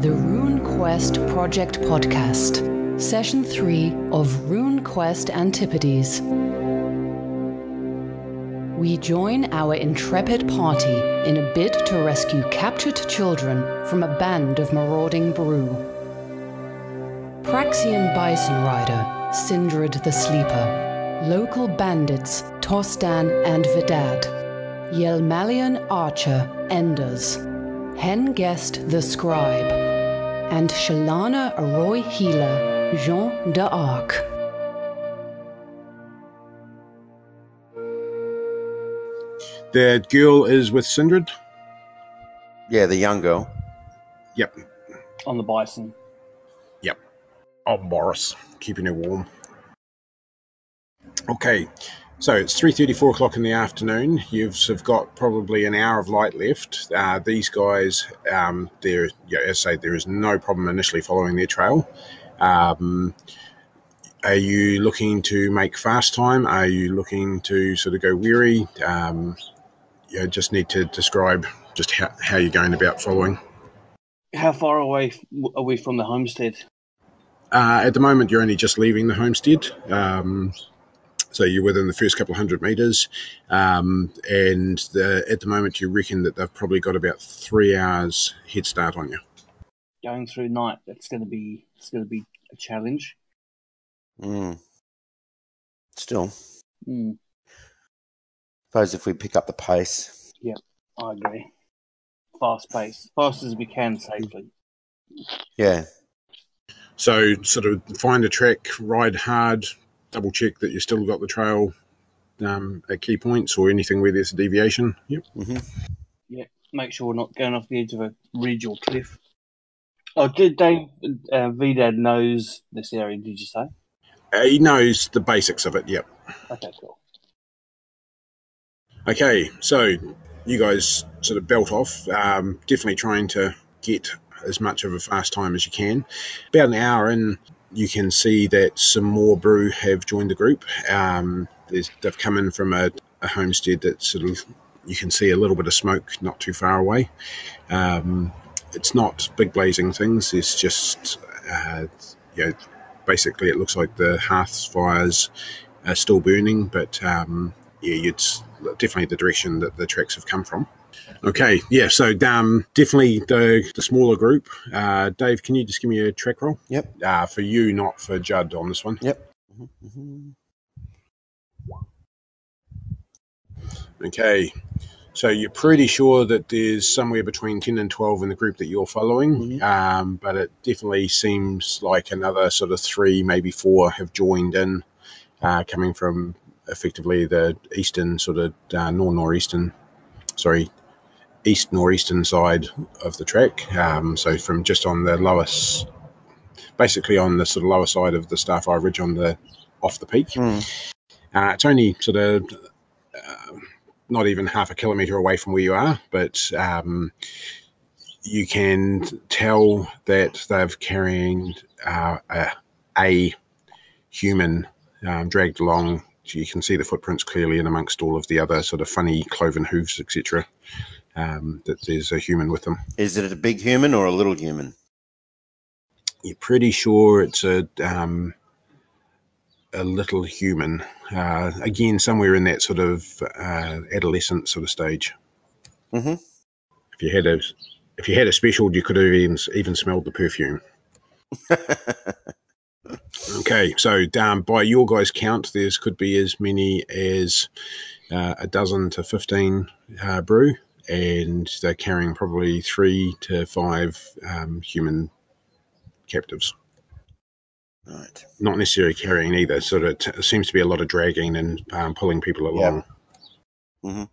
the Rune Quest Project Podcast, Session 3 of Rune Quest Antipodes. We join our intrepid party in a bid to rescue captured children from a band of marauding Broo. Praxian Bison Rider, Sindred the Sleeper, local bandits Tostan and Vidad, Yelmalian Archer, Enders, Hengest the Scribe, and Chalana Arroy Healer, Jean d'Arc. The girl is with Sindred. Yeah, the young girl. Yep. on the bison. Yep. Oh, Boris, keeping her warm. Okay, so it's three thirty, four o'clock in the afternoon. You've sort of got probably an hour of light left. Uh, these guys, um, there, yeah, as I say, there is no problem initially following their trail. Um, are you looking to make fast time? Are you looking to sort of go weary? Um, you just need to describe just how, how you're going about following. How far away are we from the homestead? Uh, at the moment, you're only just leaving the homestead. Um, so you're within the first couple of hundred meters. Um, and the, at the moment, you reckon that they've probably got about three hours head start on you. Going through night, that's going to be it's going to be a challenge. Mm. Still, Mm, suppose if we pick up the pace, Yeah, I agree. Fast pace, fast as we can safely. yeah, So sort of find a track, ride hard, double check that you still got the trail um, at key points or anything where there's a deviation. Yep. hmm Make sure we're not going off the edge of a ridge or cliff. Oh, did Dave uh, Vidad knows this area? Did you say? Uh, he knows the basics of it. Yep. Okay, cool. Okay, so you guys sort of belt off, um, definitely trying to get as much of a fast time as you can. About an hour in, you can see that some more Broo have joined the group. Um, they've come in from a, a homestead that sort of you can see a little bit of smoke not too far away. Um, it's not big blazing things. It's just uh, you know, basically it looks like the hearth fires are still burning, but um, yeah, it's definitely the direction that the tracks have come from. Okay, yeah, so um, definitely the, the smaller group. Uh, Dave, can you just give me a track roll? Yep. Uh, for you, not for Judd on this one. yep. hmm Okay, so you're pretty sure that there's somewhere between 10 and 12 in the group that you're following, Mhm. um, but it definitely seems like another sort of three, maybe four have joined in, uh, coming from effectively the eastern, sort of uh, nor northeastern, sorry, east northeastern side of the track. Um, so from just on the lowest, basically on the sort of lower side of the Starfire Ridge on the off the peak. Mm. Uh, it's only sort of uh, not even half a kilometre away from where you are, but um, you can tell that they've carrying uh, a, a human um, dragged along. You can see the footprints clearly in amongst all of the other sort of funny cloven hooves, etc. Um, that there's a human with them. Is it a big human or a little human? You're pretty sure it's a um, a little human. Uh, again, somewhere in that sort of uh, adolescent sort of stage. hmm If you had a if you had a special, you could have even even smelled the perfume. Okay, so um, by your guys' count, there's could be as many as uh, a dozen to fifteen uh, Broo, and they're carrying probably three to five um, human captives. right. Not necessarily carrying either. Sort of t- seems to be a lot of dragging and um, pulling people along. Mm,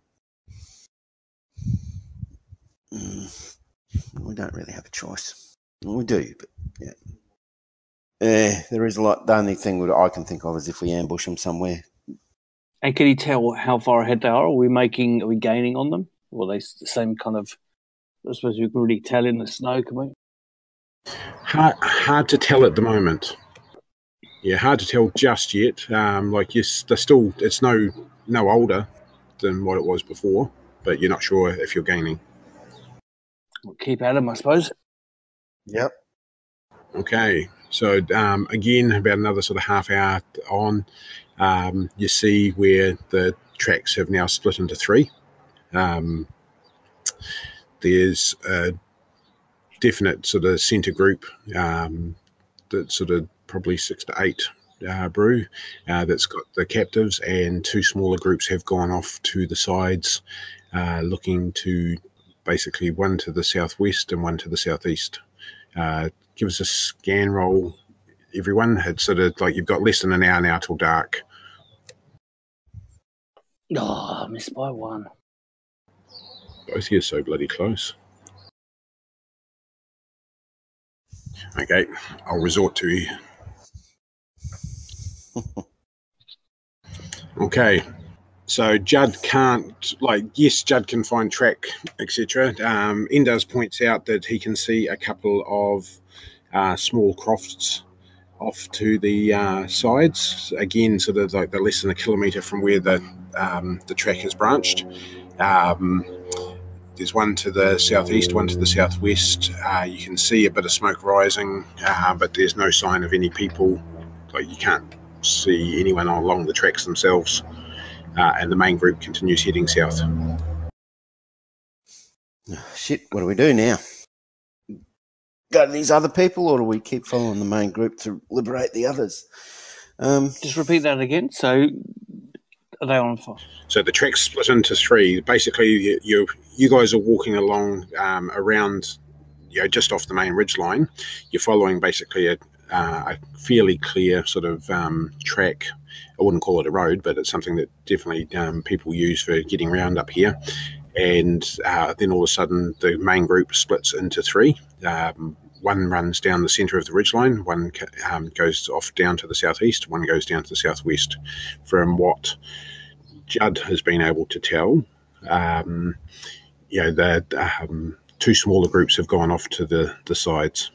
we don't really have a choice. Well, we do, but yeah. Eh, there is a lot. The only thing that I can think of is if we ambush them somewhere. And can you tell how far ahead they are? Are we making? Are we gaining on them? Or are they s- the same kind of? I suppose we can really tell in the snow, can we? Hard, hard to tell at the moment. Yeah, hard to tell just yet. Um, like yes, they're still it's no no older than what it was before, but you're not sure if you're gaining. We'll keep at them, I suppose. Yep. Okay, so um, again, about another sort of half hour on, um, you see where the tracks have now split into three. Um, there's a definite sort of centre group um, sort of probably six to eight uh, Broo uh, that's got the captives, and two smaller groups have gone off to the sides, uh, looking to basically one to the southwest and one to the southeast. Uh, give us a scan roll, everyone. It's sort of like you've got less than an hour now till dark. Oh, I missed by one. Both of you are so bloody close. Okay, I'll resort to you. okay, so Judd can't, like, yes, Judd can find track, etc. Um, points out that he can see a couple of uh, small crofts off to the uh, sides. Again, sort of like they're less than a kilometre from where the um, the track has branched. Um, there's one to the southeast, one to the southwest. Uh, you can see a bit of smoke rising, uh, but there's no sign of any people. Like you can't see anyone along the tracks themselves. Uh, and the main group continues heading south. Shit, what do we do now? Go to these other people, or do we keep following the main group to liberate the others? Um, Just repeat that again. So, are on fire? So the track's split into three. Basically, you you, you guys are walking along um, around, you know, just off the main ridge line. You're following basically a, uh, a fairly clear sort of um, track. I wouldn't call it a road, but it's something that definitely um, people use for getting around up here. And uh, then all of a sudden, the main group splits into three. Um, one runs down the centre of the ridgeline, one um, goes off down to the southeast, one goes down to the southwest. From what Judd has been able to tell, um, you know, that um, two smaller groups have gone off to the, the sides.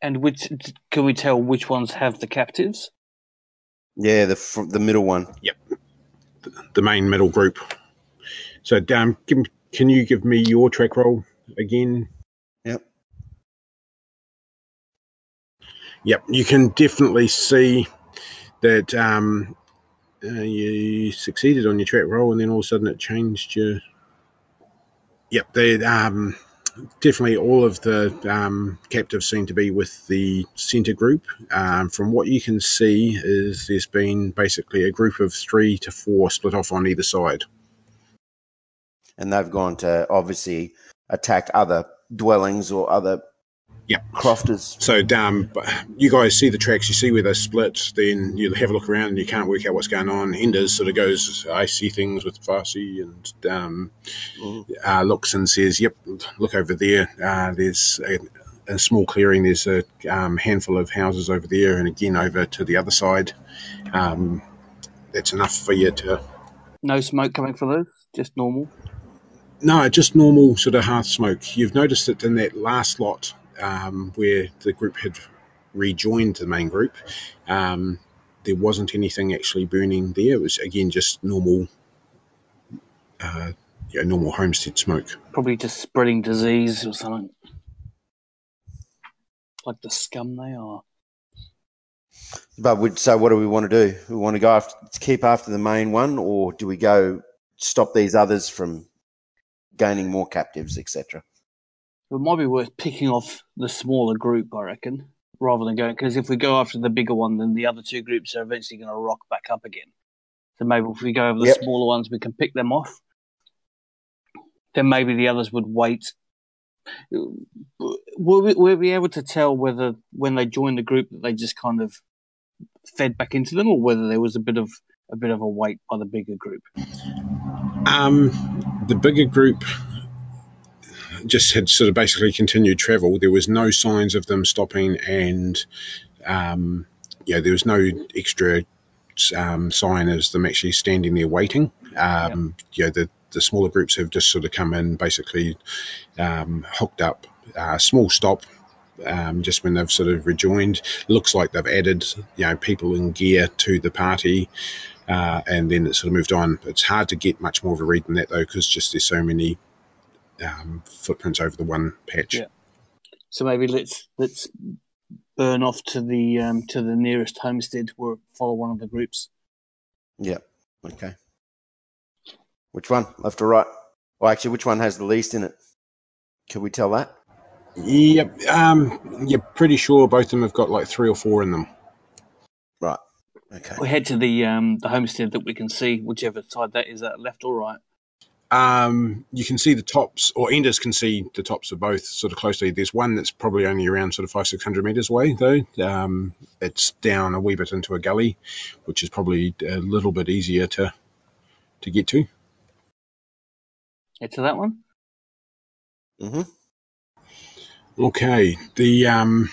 And which can we tell which ones have the captives? yeah, the fr- the middle one. Yep, the main middle group. So, um, give, can you give me your track roll again? Yep. Yep, you can definitely see that um, uh, you succeeded on your track roll, and then all of a sudden it changed your. Yep, they um, definitely all of the um, captives seem to be with the centre group. Um, from what you can see, is there's been basically a group of three to four split off on either side. And they've gone to obviously attack other dwellings or other Yep. crofters. So, um, you guys see the tracks, you see where they split, then you have a look around and you can't work out what's going on. Enders sort of goes, I see things with Farsee and um, Mm. uh, looks and says, Yep, look over there. Uh, there's a, a small clearing, there's a um, handful of houses over there, and again over to the other side. Um, that's enough for you to. No smoke coming from those. Just normal. No, just normal sort of hearth smoke. You've noticed it in that last lot um, where the group had rejoined the main group, um, there wasn't anything actually burning there. It was again just normal, uh, yeah, normal homestead smoke. Probably just spreading disease or something. Like the scum they are. But we so what do we want to do? We want to go after keep after the main one, or do we go stop these others from gaining more captives, etc.? It might be worth picking off the smaller group, I reckon, rather than going. Because if we go after the bigger one, then the other two groups are eventually going to rock back up again. So maybe if we go over the Yep. smaller ones, we can pick them off. Then maybe the others would wait. Will we, will we be able to tell whether when they joined the group that they just kind of fed back into them, or whether there was a bit of a bit of a wait by the bigger group? Um, the bigger group just had sort of basically continued travel. There was no signs of them stopping, and um, yeah, there was no extra um, sign as them actually standing there waiting. Um, yeah, the the smaller groups have just sort of come in, basically um, hooked up, uh, small stop. Um, just when they've sort of rejoined, looks like they've added, you know, people in gear to the party, uh, and then it sort of moved on. It's hard to get much more of a read than that though, because just there's so many um, footprints over the one patch. Yeah. So maybe let's let's burn off to the um, to the nearest homestead or follow one of the groups. Yeah. Okay. Which one? Left or right? Well, actually, which one has the least in it? Can we tell that? Yep. Um, you're pretty sure both of them have got like three or four in them. Right. Okay. We head to the um, the homestead that we can see, whichever side that is, that left or right. Um, you can see the tops, or Enders can see the tops of both sort of closely. There's one that's probably only around sort of five, six hundred meters away, though. Um, it's down a wee bit into a gully, which is probably a little bit easier to to get to. Head to that one. Mm-hmm. Okay. The um,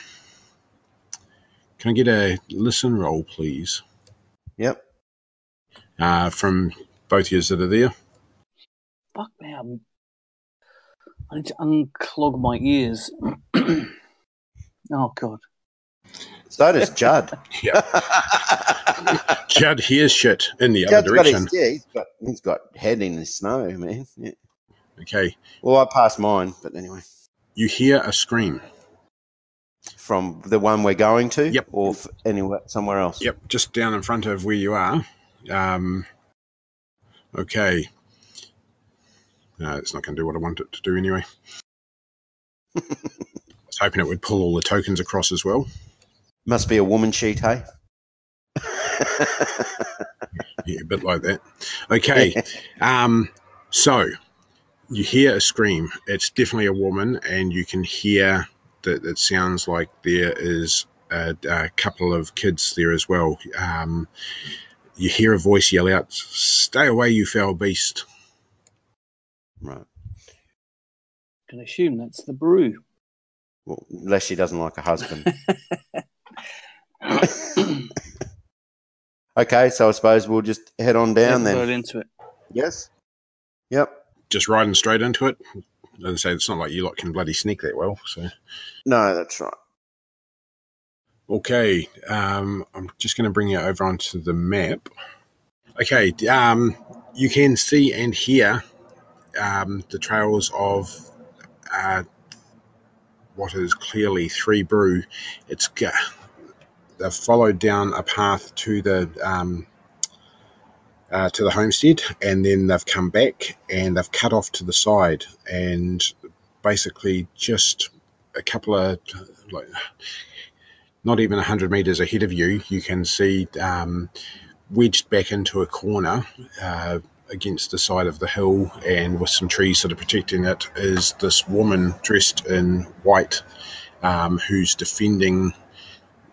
can I get a listen roll, please, Yep. uh, from both years that are there? Fuck me, I'm, I need to unclog my ears. oh god. So does Judd. Yeah. Judd hears shit in the other Judd's got direction. his, yeah, he's got he's got head in the snow, man. Yeah. Okay. Well, I passed mine, but anyway, You hear a scream. from the one we're going to, Yep. or f- anywhere somewhere else. Yep, just down in front of where you are. Um, okay. No, it's not going to do what I want it to do anyway. I was hoping it would pull all the tokens across as well. Must be a woman sheet, hey? Yeah, a bit like that. Okay. Um, so you hear a scream. It's definitely a woman, and you can hear that it sounds like there is a, a couple of kids there as well. Um, you hear a voice yell out, "Stay away, you foul beast!" Right. Can assume that's the Broo. Well, unless she doesn't like a husband. okay, so I suppose we'll just head on down Let's then. Go into it. Yes. Yep. Just riding straight into it. As I say, it's not like you lot can bloody sneak that well. So No, that's right. Okay, um, I'm just going to bring you over onto the map. Okay, um, you can see and hear um, the trails of uh, what is clearly three Broo. It's they've followed down a path to the um, uh, to the homestead, and then they've come back and they've cut off to the side, and basically just a couple of like not even 100 meters ahead of you, you can see um, wedged back into a corner uh, against the side of the hill and with some trees sort of protecting it is this woman dressed in white um, who's defending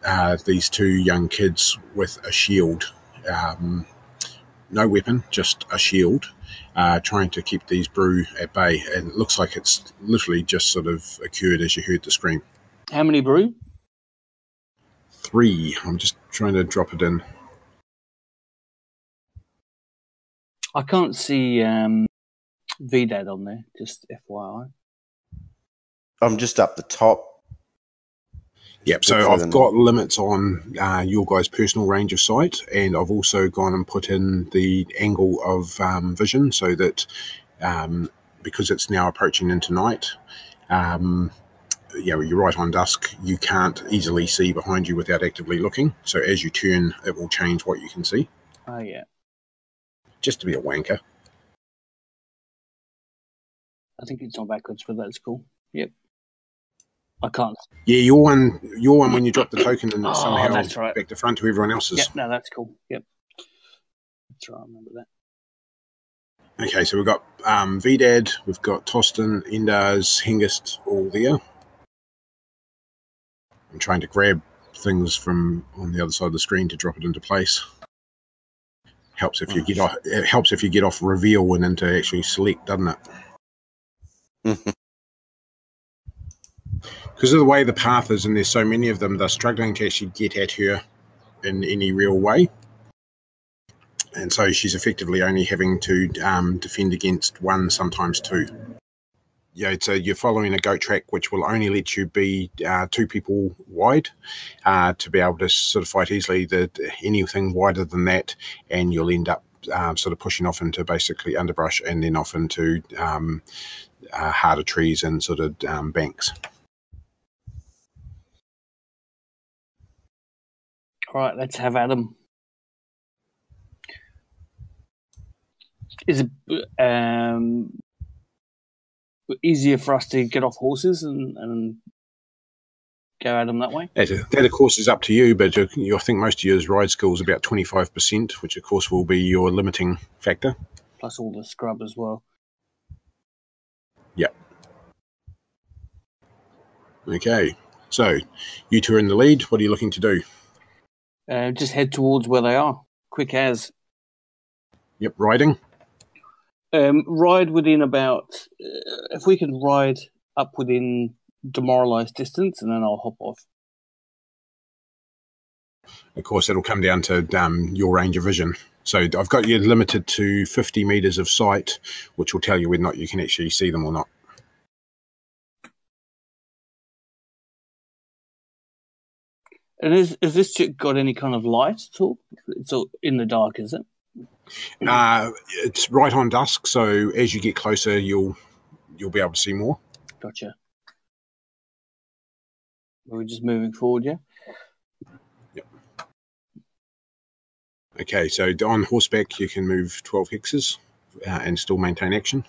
uh, these two young kids with a shield. Um, no weapon, just a shield, uh, trying to keep these Broo at bay. And it looks like it's literally just sort of occurred as you heard the scream. How many Broo? Three. I'm just trying to drop it in. I can't see um, Vidad on there, just FYI. I'm just up the top. Yep. So I've them. got limits on uh, your guys' personal range of sight, and I've also gone and put in the angle of um, vision so that um, because it's now approaching into night, um, you know, you're right on dusk, you can't easily see behind you without actively looking. So as you turn, it will change what you can see, Oh yeah. Just to be a wanker. I think it's on backwards, but that's cool. Yep. I can't. Yeah, your one, your one when you drop the token and Oh, it's somehow that's right. back to front to everyone else's. Yep, no, that's cool. Yep. That's right, I remember that. Okay, so we've got um, Vidad, we've got Tostan, Enders, Hengest all there. I'm trying to grab things from on the other side of the screen to drop it into place. Helps if you get off. It helps if you get off reveal and into actually select, doesn't it? Because of the way the path is, and there's so many of them, they're struggling to actually get at her in any real way and so she's effectively only having to um, defend against one, sometimes two you know, so you're following a goat track which will only let you be uh, two people wide uh, to be able to sort of fight easily. That anything wider than that, and you'll end up um, sort of pushing off into basically underbrush and then off into um, uh, harder trees and sort of um, banks. All right, let's have Adam. Is it, um, easier for us to get off horses and, and go at them that way? That, of course, is up to you, but you, you, I think most of your ride school is about 25%, which, of course, will be your limiting factor. Plus all the scrub as well. Yep. Okay, so you two are in the lead. What are you looking to do? Uh, just head towards where they are, quick as. Yep, riding. Um, ride within about, uh, if we can ride up within demoralized distance, and then I'll hop off. Of course, it'll come down to um, your range of vision. So I've got you limited to 50 meters of sight, which will tell you whether or not you can actually see them or not. And is is this chick got any kind of light at all? It's all in the dark, is it? Uh, it's right on dusk, so as you get closer, you'll you'll be able to see more. Gotcha. We're just moving forward, yeah. Yep. Okay, so on horseback, you can move twelve hexes uh, and still maintain action.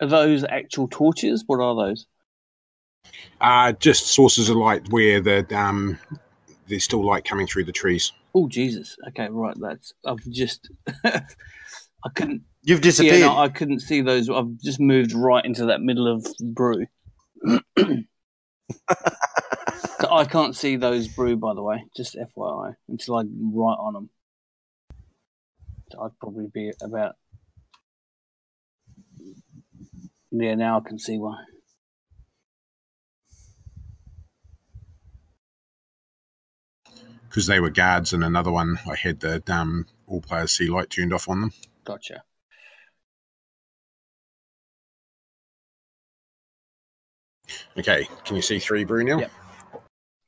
Are those actual torches? What are those? Uh, just sources of light where the um, there's still light coming through the trees. Oh Jesus! Okay, right. That's I've just I couldn't. You've disappeared. Yeah, no, I couldn't see those. I've just moved right into that middle of Broo. so I can't see those Broo, by the way. Just FYI, until I'm right on them. So I'd probably be about. Yeah, now I can see why. Because they were guards, and another one I had the um, all players see light turned off on them. Gotcha. Okay, can you see three Broo now? Yep.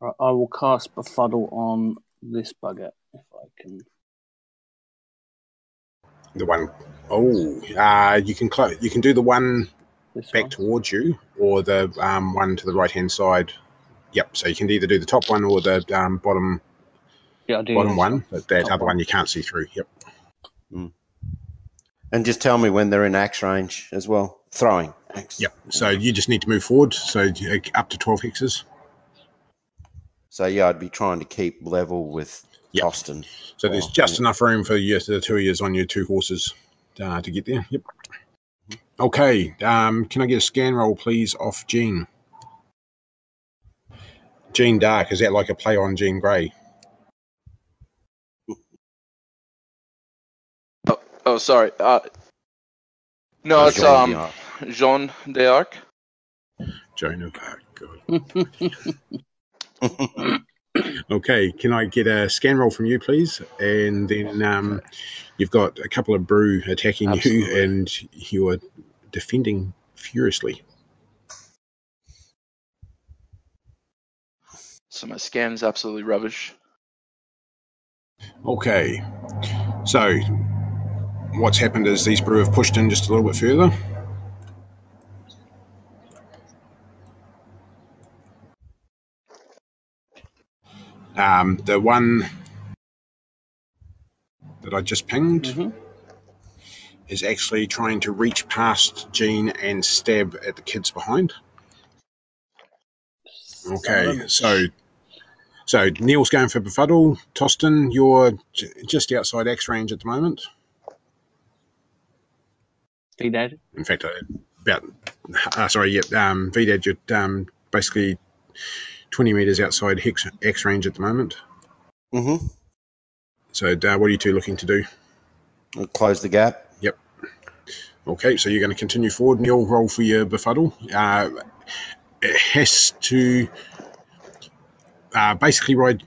Right, I will cast befuddle on this bugger if I can. The one oh, uh, you can clo- you can do the one This back one. towards you, or the um, one to the right hand side. Yep. So you can either do the top one or the um, bottom Yeah, I do. bottom one, but that Top other one. one you can't see through. Yep. And just tell me when they're in axe range as well. Throwing axe. Yep. So you just need to move forward. So uh, up to twelve hexes. So yeah, I'd be trying to keep level with Yep. Austin. So there's Wow. just enough room for you, the two of you on your two horses uh, to get there. Yep. Okay. Um, can I get a scan roll, please, off Gene? Gene Dark, is that like a play on Gene Grey? Oh, sorry. Uh, no, Oh, it's Jean um Jean d'Arc. Joan of Arc. God. Okay, can I get a scan roll from you, please? And then um, you've got a couple of Broo attacking you, and you are defending furiously. So my scan is absolutely rubbish. Okay, so what's happened is these Broo have pushed in just a little bit further. Um, the one that I just pinged Mhm. is actually trying to reach past Jean and stab at the kids behind. Okay, so so Neil's going for befuddle. Tostan, you're j- just outside X range at the moment. Be dead. In fact, about uh, sorry, yeah, um, Vidad, you're um, basically twenty meters outside X, X range at the moment. Mm-hmm. So, uh, what are you two looking to do? Close the gap. Yep. Okay, so you're going to continue forward. Neil, roll for your befuddle. Uh, it has to uh, basically ride,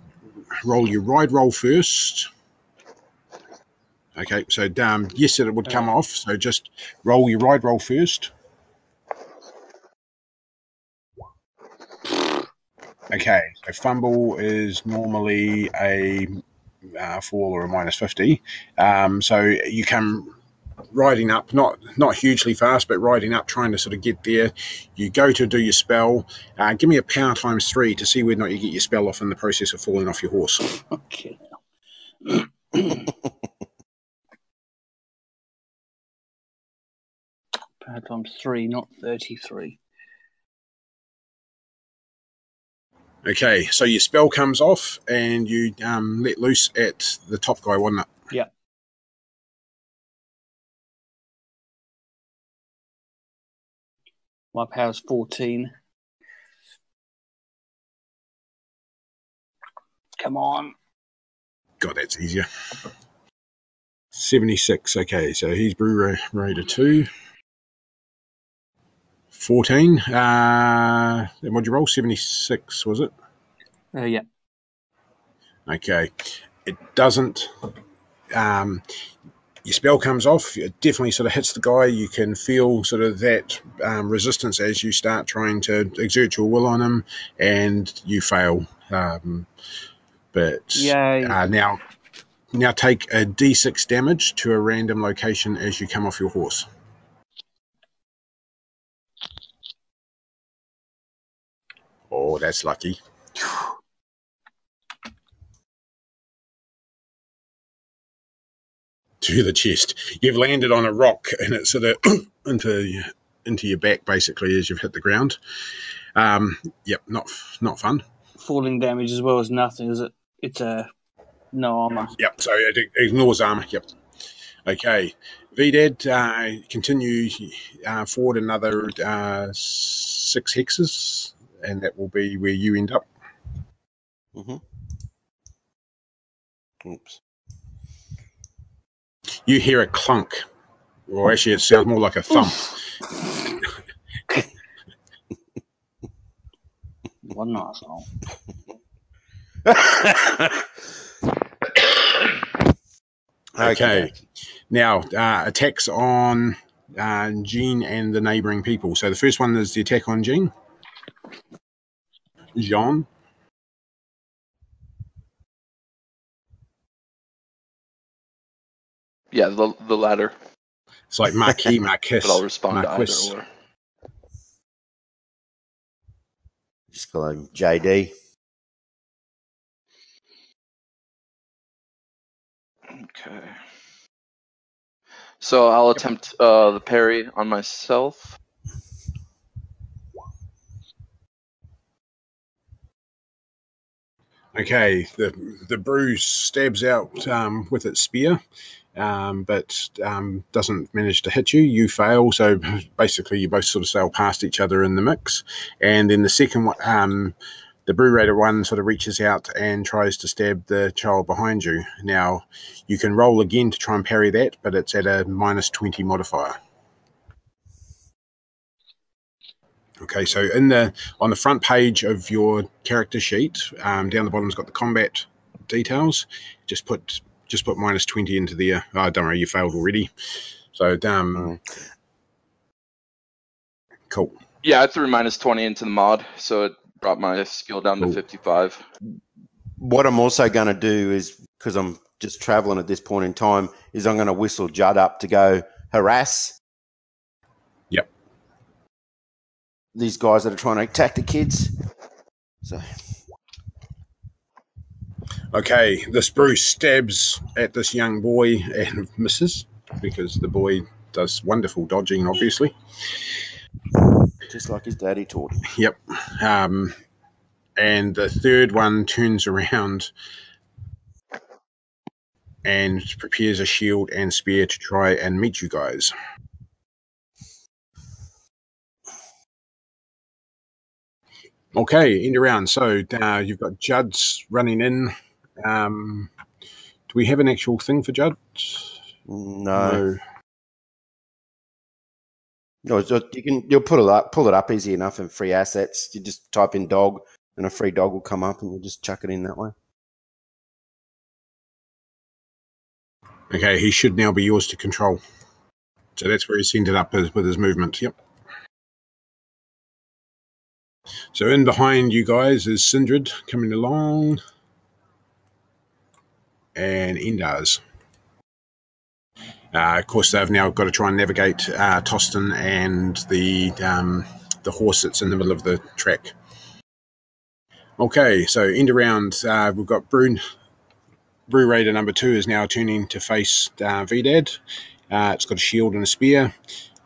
roll your ride roll first. Okay, so um, yes, that it would come off. So just roll your ride roll first. Okay, so fumble is normally a uh, fall or a minus 50. Um, so you come riding up, not not hugely fast, but riding up, trying to sort of get there. You go to do your spell. Uh, give me a power times three to see whether or not you get your spell off in the process of falling off your horse. Okay. Power times three, not thirty-three. Okay, so your spell comes off and you um, let loose at the top guy, wasn't it? Yeah. My power's fourteen. Come on. God, that's easier. 76. Okay, so he's Broo Raider 2. 14. Uh, and what'd you roll? 76, was it? Uh, yeah. Okay. It doesn't. Um, your spell comes off. It definitely sort of hits the guy. You can feel sort of that um, resistance as you start trying to exert your will on him, and you fail. Um, but uh, now, now take a d6 damage to a random location as you come off your horse. Oh, that's lucky. to the chest. You've landed on a rock and it's sort of into into your back basically as you've hit the ground. Um, yep, not not fun. Falling damage as well as nothing, is it? It's a no armor. Yep, so it ignores armor. Yep. Okay, Vidad, uh, continue uh, forward another uh, six hexes, and that will be where you end up. hmm Oops. You hear a clunk, or actually, it sounds more like a thump. What an asshole. Okay. Now, uh, attacks on uh, Jean and the neighbouring people. So the first one is the attack on Jean. Jean. Yeah, the the latter. It's like Marquis, Marquis. But I'll respond Marquis. to either or. Just call him JD. Okay. So I'll attempt uh, the parry on myself. Okay, the the bruise stabs out um, with its spear, um, but um, doesn't manage to hit you. You fail, so basically you both sort of sail past each other in the mix. And then the second one, um, the Broo Raider one sort of reaches out and tries to stab the child behind you. Now you can roll again to try and parry that, but it's at a minus twenty modifier. Okay, so in the on the front page of your character sheet, um, down the bottom's got the combat details. Just put just put minus twenty into there. Oh, don't worry, you failed already. So, um, cool. Yeah, I threw minus 20 into the mod, so it brought my skill down to 55. What I'm also going to do is because I'm just traveling at this point in time, is I'm going to whistle Judd up to go harass. Yep. These guys that are trying to attack the kids. So Okay, this Bruce stabs at this young boy and misses because the boy does wonderful dodging, obviously. just like his daddy taught him. Yep. Um, and the third one turns around and prepares a shield and spear to try and meet you guys. Okay, end around. So uh, you've got Judd's running in. Um, do we have an actual thing for Judd? No, no, so you can you'll put it up, pull it up easy enough in free assets. You just type in dog, and a free dog will come up, and you just chuck it in that way. Okay, he should now be yours to control. So that's where he's ended up with his movement. Yep. So in behind you guys is Sindred coming along. And Enders. Uh, of course, they've now got to try and navigate uh, Tostan and the um, the horse that's in the middle of the track. Okay, so end around, uh, we've got Broo, Broo Raider number two is now turning to face uh, Vidad. Uh, it's got a shield and a spear.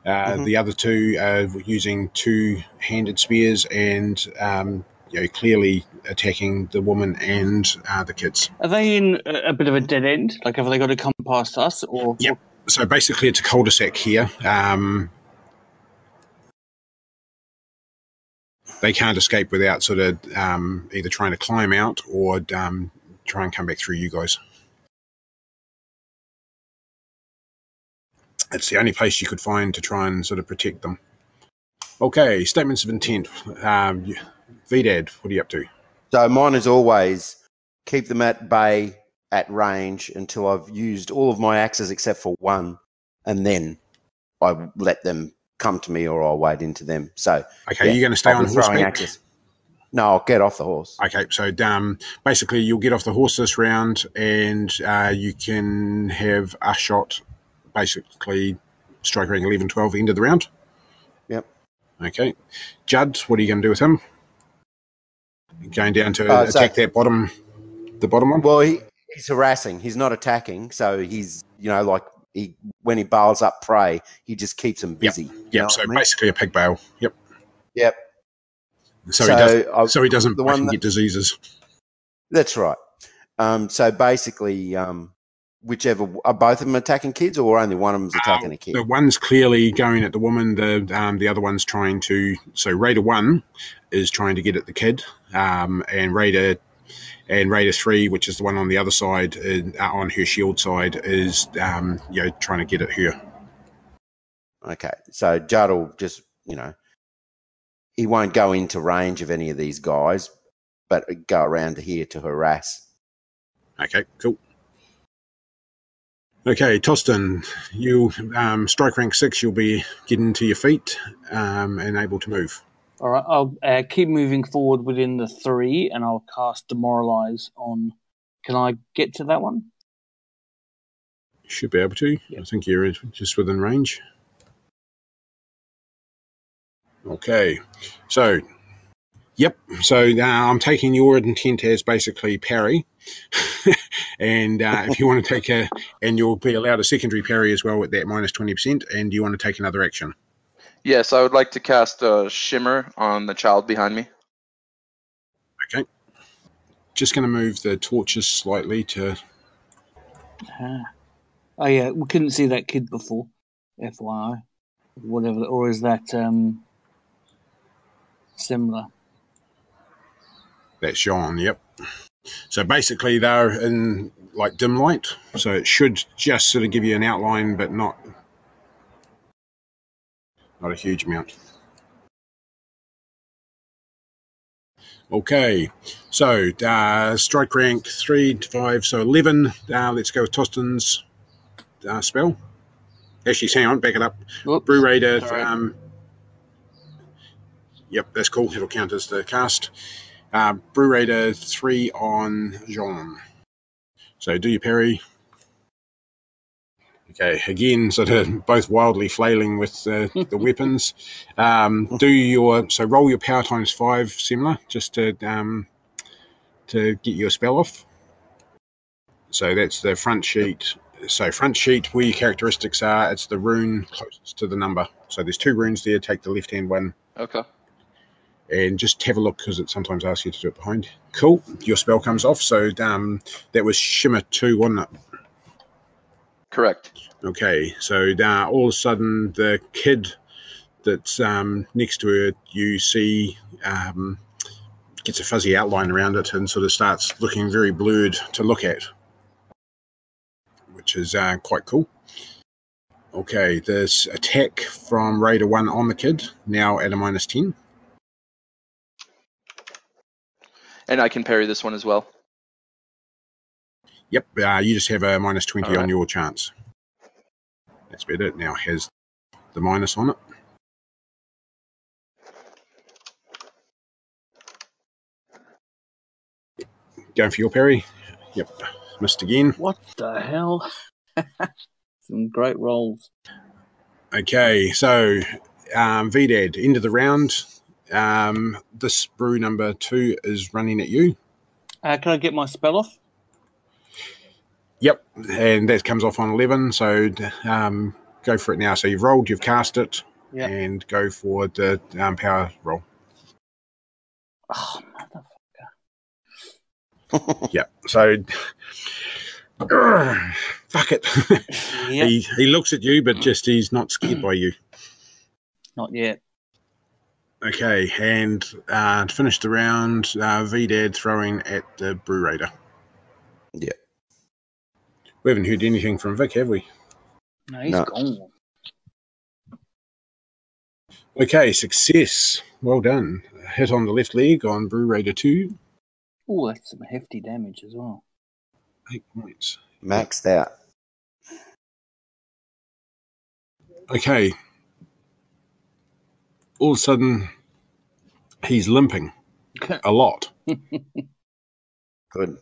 Uh, Mhm. The other two are using two-handed spears and um, you know, clearly attacking the woman and uh, the kids. Are they in a, a bit of a dead end? Like, have they got to come past us, or Yep. So basically, it's a cul-de-sac here. Um, they can't escape without sort of um, either trying to climb out or um, try and come back through you guys. It's the only place you could find to try and sort of protect them. Okay, statements of intent. Um, Vidad, what are you up to? So mine is always keep them at bay at range until I've used all of my axes except for one, and then I let them come to me or I'll wade into them. So Okay, yeah, you're going to stay I'll on throwing horseback? axes. No, I'll get off the horse. Okay, so um, basically you'll get off the horse this round, and uh, you can have a shot, basically strike rank 11, 12, end of the round. Yep. Okay, Judd, what are you going to do with him? Going down to Uh, so- attack that bottom, the bottom one. Well, he, he's harassing. He's not attacking. So he's you know like he when he bales up prey, he just keeps them busy. Yep. know So I mean? basically a pig bale. Yep. Yep. So, So he does. I- So he doesn't the one that- get diseases. That's right. Um, so basically, um, whichever are both of them attacking kids, or only one of them's attacking a kid. The one's clearly going at the woman. The um, the other one's trying to. So Raider one is trying to get at the kid, um, and Raider and Raider three, which is the one on the other side, uh, on her shield side, is um, you know trying to get at her. Okay, so Judd will just you know he won't go into range of any of these guys, but go around here to harass. Okay, cool. Okay, Tostan, you um, strike rank six. You'll be getting to your feet um, and able to move. all right? I'll uh, keep moving forward within the three, and I'll cast Demoralize on. Can I get to that one? Should be able to. I think you're just within range. Okay, so, yep. So uh, I'm taking your intent as basically parry, and uh, if you want to take a, and you'll be allowed a secondary parry as well with that minus twenty percent. And do you want to take another action? Yes, I would like to cast a shimmer on the child behind me. Okay. Just going to move the torches slightly to. Ah. Oh yeah, we couldn't see that kid before. FYI, whatever, or is that um similar? That's Sean. Yep. So basically, they're in like dim light, so it should just sort of give you an outline, but not not a huge amount. Okay, so uh, strike rank three to five, so eleven. Uh, let's go with Tostan's uh, spell. Actually, hang on, back it up. Whoops. Broo Raider. Sorry. Um, yep, that's cool. It'll count as the cast. Uh, Broo Raider 3 on Jean. So do your parry. Okay, again, sort of both wildly flailing with uh, the weapons. Um, do your so roll your power times five, similar, just to um, to get your spell off. So that's the front sheet. So front sheet, where your characteristics are, it's the rune closest to the number. So there's two runes there. Take the left hand one Okay. And just have a look because it sometimes asks you to do it behind. Cool. Your spell comes off. So um, that was Shimmer 2, wasn't it? Correct. Okay. So uh, all of a sudden, the kid that's um, next to her, you see, um, gets a fuzzy outline around it and sort of starts looking very blurred to look at, which is uh, quite cool. Okay, this attack from Raider 1 on the kid, now at a minus 10. And I can parry this one as well. Yep, uh, you just have a minus 20 on your chance. That's better. It now has the minus on it. Going for your parry. Yep, missed again. What the hell? Some great rolls. Okay, so um, Vidad, end of the round. Um, this Broo number two is running at you. Uh, can I get my spell off? Yep, and that comes off on 11, so um, go for it now. So you've rolled, you've cast it, Yeah. and go for the um, power roll. Oh, motherfucker. Yep, so fuck it. yeah. he, he looks at you, but just he's not scared by you. Not yet. Okay, and uh, to finish the round, uh, Vidad throwing at the Broo Raider. Yeah. We haven't heard anything from Vic, have we? No, he's No. gone. Okay, success. Well done. Hit on the left leg on Broo Raider 2. Oh, that's some hefty damage as well. Eight points. Maxed out. Okay. All of a sudden, he's limping a lot. Good.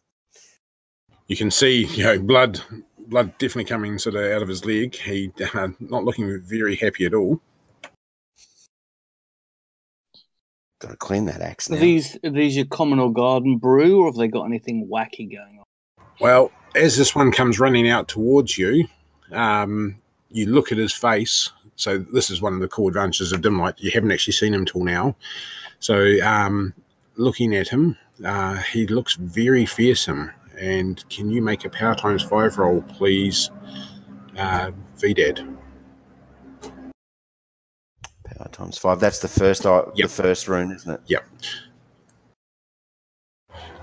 You can see, you know, blood, blood definitely coming sort of out of his leg. He uh, not looking very happy at all. Got to clean that axe Are now. these are these your common or garden Broo, or have they got anything wacky going on? Well, as this one comes running out towards you, um, you look at his face. So this is one of the core advantages of dim light. You haven't actually seen him till now. So um, looking at him, uh, he looks very fearsome. And can you make a power times five roll, please, uh, Vidad? Power times five. That's the first. I Yep. The first rune, isn't it? Yep.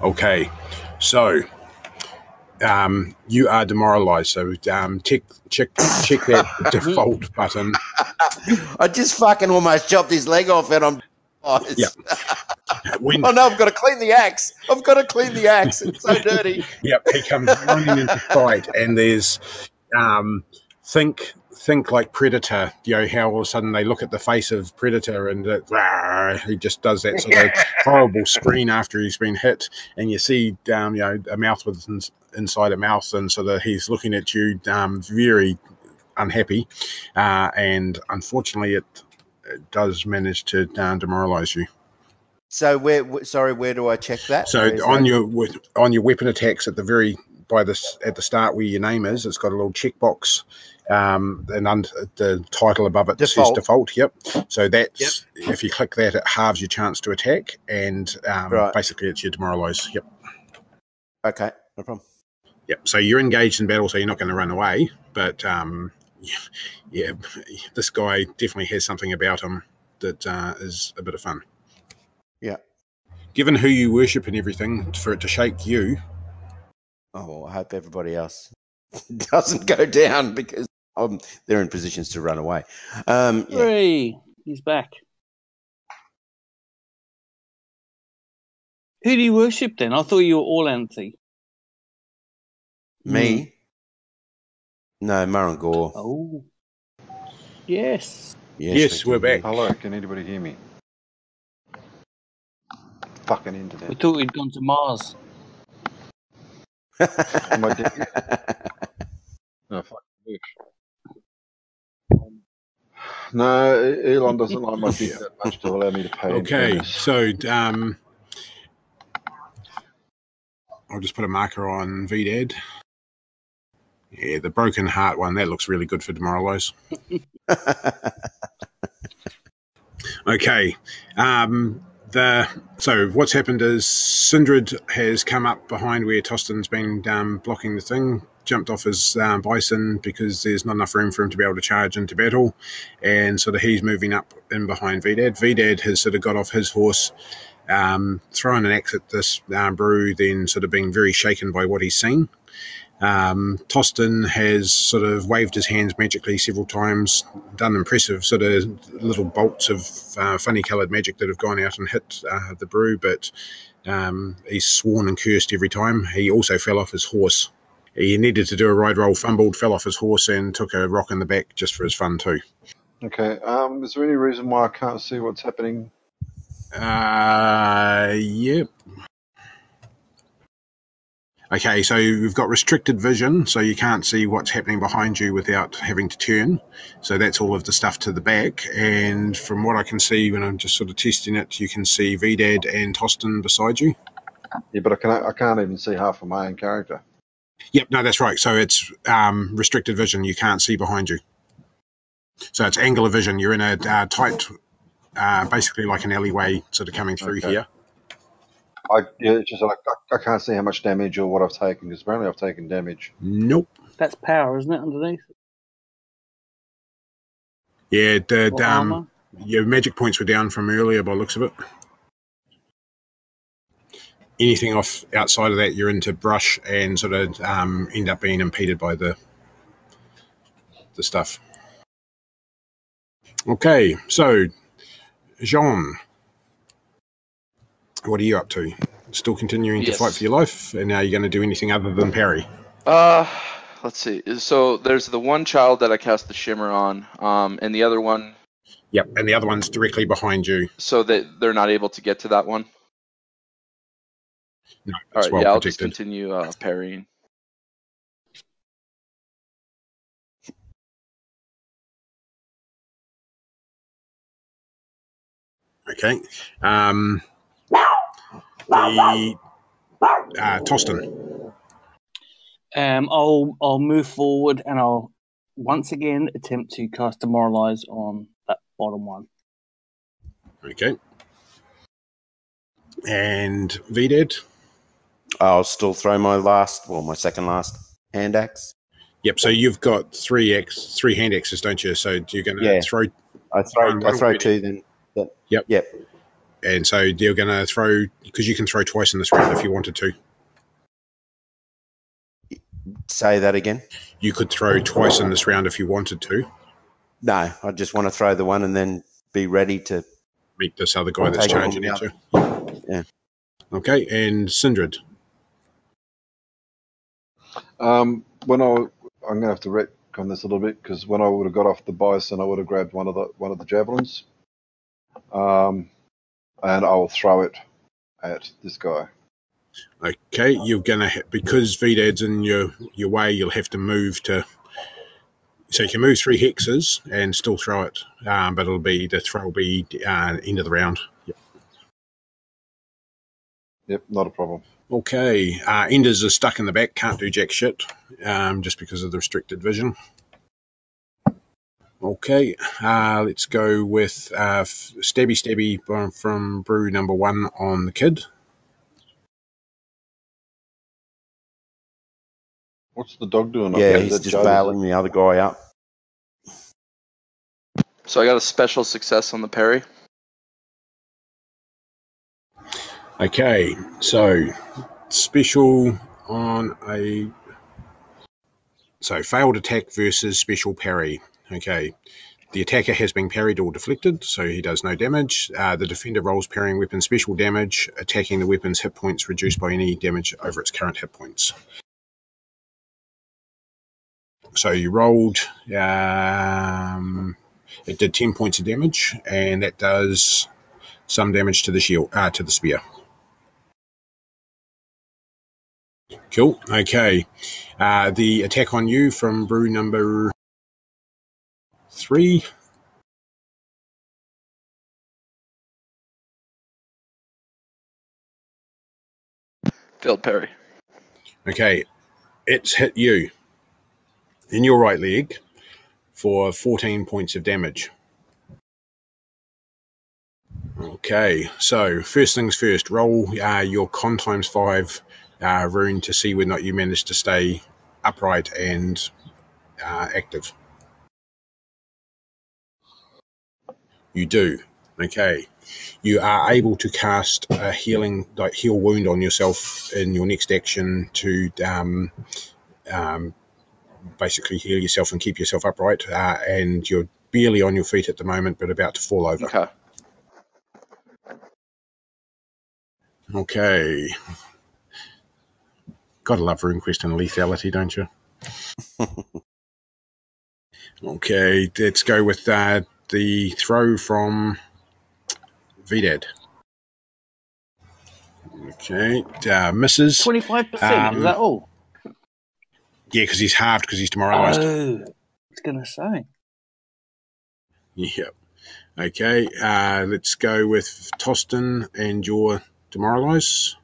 Okay, so um, you are demoralized. So um, check check check that default button. I just fucking almost chopped his leg off, and I'm. Oh, Yeah. When oh no! I've got to clean the axe. I've got to clean the axe. It's so dirty. Yep, he comes running into fight, and there's um, think think like Predator. You know how all of a sudden they look at the face of Predator, and it, rah, he just does that sort of horrible screen after he's been hit, and you see um, you know a mouth with ins- inside a mouth, and so that he's looking at you um, very unhappy, uh, and unfortunately it, it does manage to uh, demoralize you. So where? wh- Sorry, where do I check that? So on that? your on your weapon attacks at the very by this at the start where your name is, it's got a little checkbox, um, and under the title above it Default. says default. Yep. So that's if you click that, it halves your chance to attack, and um, Right. basically it's your demoralize. Yep. Okay, no problem. Yep. So you're engaged in battle, so you're not going to run away, but um, yeah, this guy definitely has something about him that uh, is a bit of fun. Yeah. Given who you worship and everything, for it to shake you, Oh, well, I hope everybody else doesn't go down because um, they're in positions to run away. Um, yeah. Hooray! He's back. Who do you worship then? I thought you were all anti. Me? No, Murrangor. Oh. Yes. Yes, we we're can back. Hello, can anybody hear me? Fucking internet. We thought we'd gone to Mars. Am I dead? No, fuck. No, Elon doesn't like my dick that much to allow me to pay. Okay, so um, I'll just put a marker on Vidad. Yeah, the broken heart one, that looks really good for Demoralize. Okay. Um, the so what's happened is Sindred has come up behind where Tostan's been um, blocking the thing, jumped off his um, bison because there's not enough room for him to be able to charge into battle, and sort of he's moving up in behind Vidad. Vidad has sort of got off his horse, um, thrown an axe at this um, Broo, then sort of being very shaken by what he's seen. Um, Tostan has sort of waved his hands magically several times, done impressive sort of little bolts of uh, funny coloured magic that have gone out and hit uh, the Broo, but um, he's sworn and cursed every time. He also fell off his horse. He needed to do a ride roll, fumbled, fell off his horse, and took a rock in the back just for his fun too. Okay. Um, is there any reason why I can't see what's happening? Uh, yep. Okay, so you've got restricted vision, so you can't see what's happening behind you without having to turn. So that's all of the stuff to the back. And from what I can see when I'm just sort of testing it, you can see Vidad and Tostan beside you. Yeah, but I can't. I can't even see half of my own character. Yep, no, that's right. So it's um, restricted vision. You can't see behind you. So it's angular vision. You're in a uh, tight, uh, basically like an alleyway sort of coming through Okay. here. I yeah, it's just like I, I can't see how much damage or what I've taken because apparently I've taken damage. Nope. That's power, isn't it? Underneath Yeah, the, um, your magic points were down from earlier by the looks of it. Anything off outside of that, you're into brush and sort of um, end up being impeded by the the stuff. Okay, so Jean, what are you up to? Still continuing to fight for your life, and now you're going to do anything other than parry? Uh, let's see. So there's the one child that I cast the shimmer on, um, and the other one, Yep, and the other one's directly behind you. so that they're not able to get to that one. No, All well yeah, I'll just continue uh, parrying. Okay. Um, the uh, Tostan. Um, I'll I'll move forward and I'll once again attempt to cast demoralize on that bottom one. Okay. And Vidad. I'll still throw my last, well, my second last hand axe. Yep. So you've got three X, three hand axes, don't you? So you're going to Yeah. throw, I throw, I throw two then. Yep. Yep. and so you're going to throw because you can throw twice in this round if you wanted to. Say that again. You could throw twice in this round if you wanted to No, I just want to throw the one and then be ready to. meet this other guy I'll that's charging at you. Yeah. Okay, and Sindred. Um, when I I'm gonna have to retcon this a little bit because when I would have got off the bison, I would have grabbed one of the one of the javelins, um, and I will throw it at this guy. Okay, you're gonna ha- because Vidad's in your your way. You'll have to move to. So you can move three hexes and still throw it, um, but it'll be the throw will be uh, end of the round. Yep. Yep, not a problem. Okay, uh, Enders are stuck in the back, can't do jack shit, um, just because of the restricted vision. Okay, uh, let's go with uh, f- Stabby Stabby from- from Broo number one on the kid. What's the dog doing? up Yeah, there? he's just Joe, bailing the other guy up. So I got a special success on the parry. Okay, so special on a so failed attack versus special parry. Okay, the attacker has been parried or deflected, so he does no damage. Uh, the defender rolls parrying weapon special damage, attacking the weapon's hit points reduced by any damage over its current hit points. So you rolled. Um, it did ten points of damage, and that does some damage to the shield, uh, to the spear. Cool. Okay. Uh, the attack on you from Broo number three. Failed Perry. Okay. It's hit you in your right leg for 14 points of damage. Okay. So, first things first, roll uh, your con times five uh, rune to see whether or not you manage to stay upright and uh, active. You do. Okay. You are able to cast a healing, like heal wound on yourself in your next action to um, um, basically heal yourself and keep yourself upright. Uh, and you're barely on your feet at the moment, but about to fall over. Okay. Okay. Gotta love RuneQuest and lethality, don't you? okay, let's go with uh, the throw from Vidad. Okay, uh, misses. Twenty five percent. Um, Is that all? Yeah, because he's halved because he's demoralised. Oh, I was gonna say. Yep. Okay, uh, let's go with Tostan and your demoralise.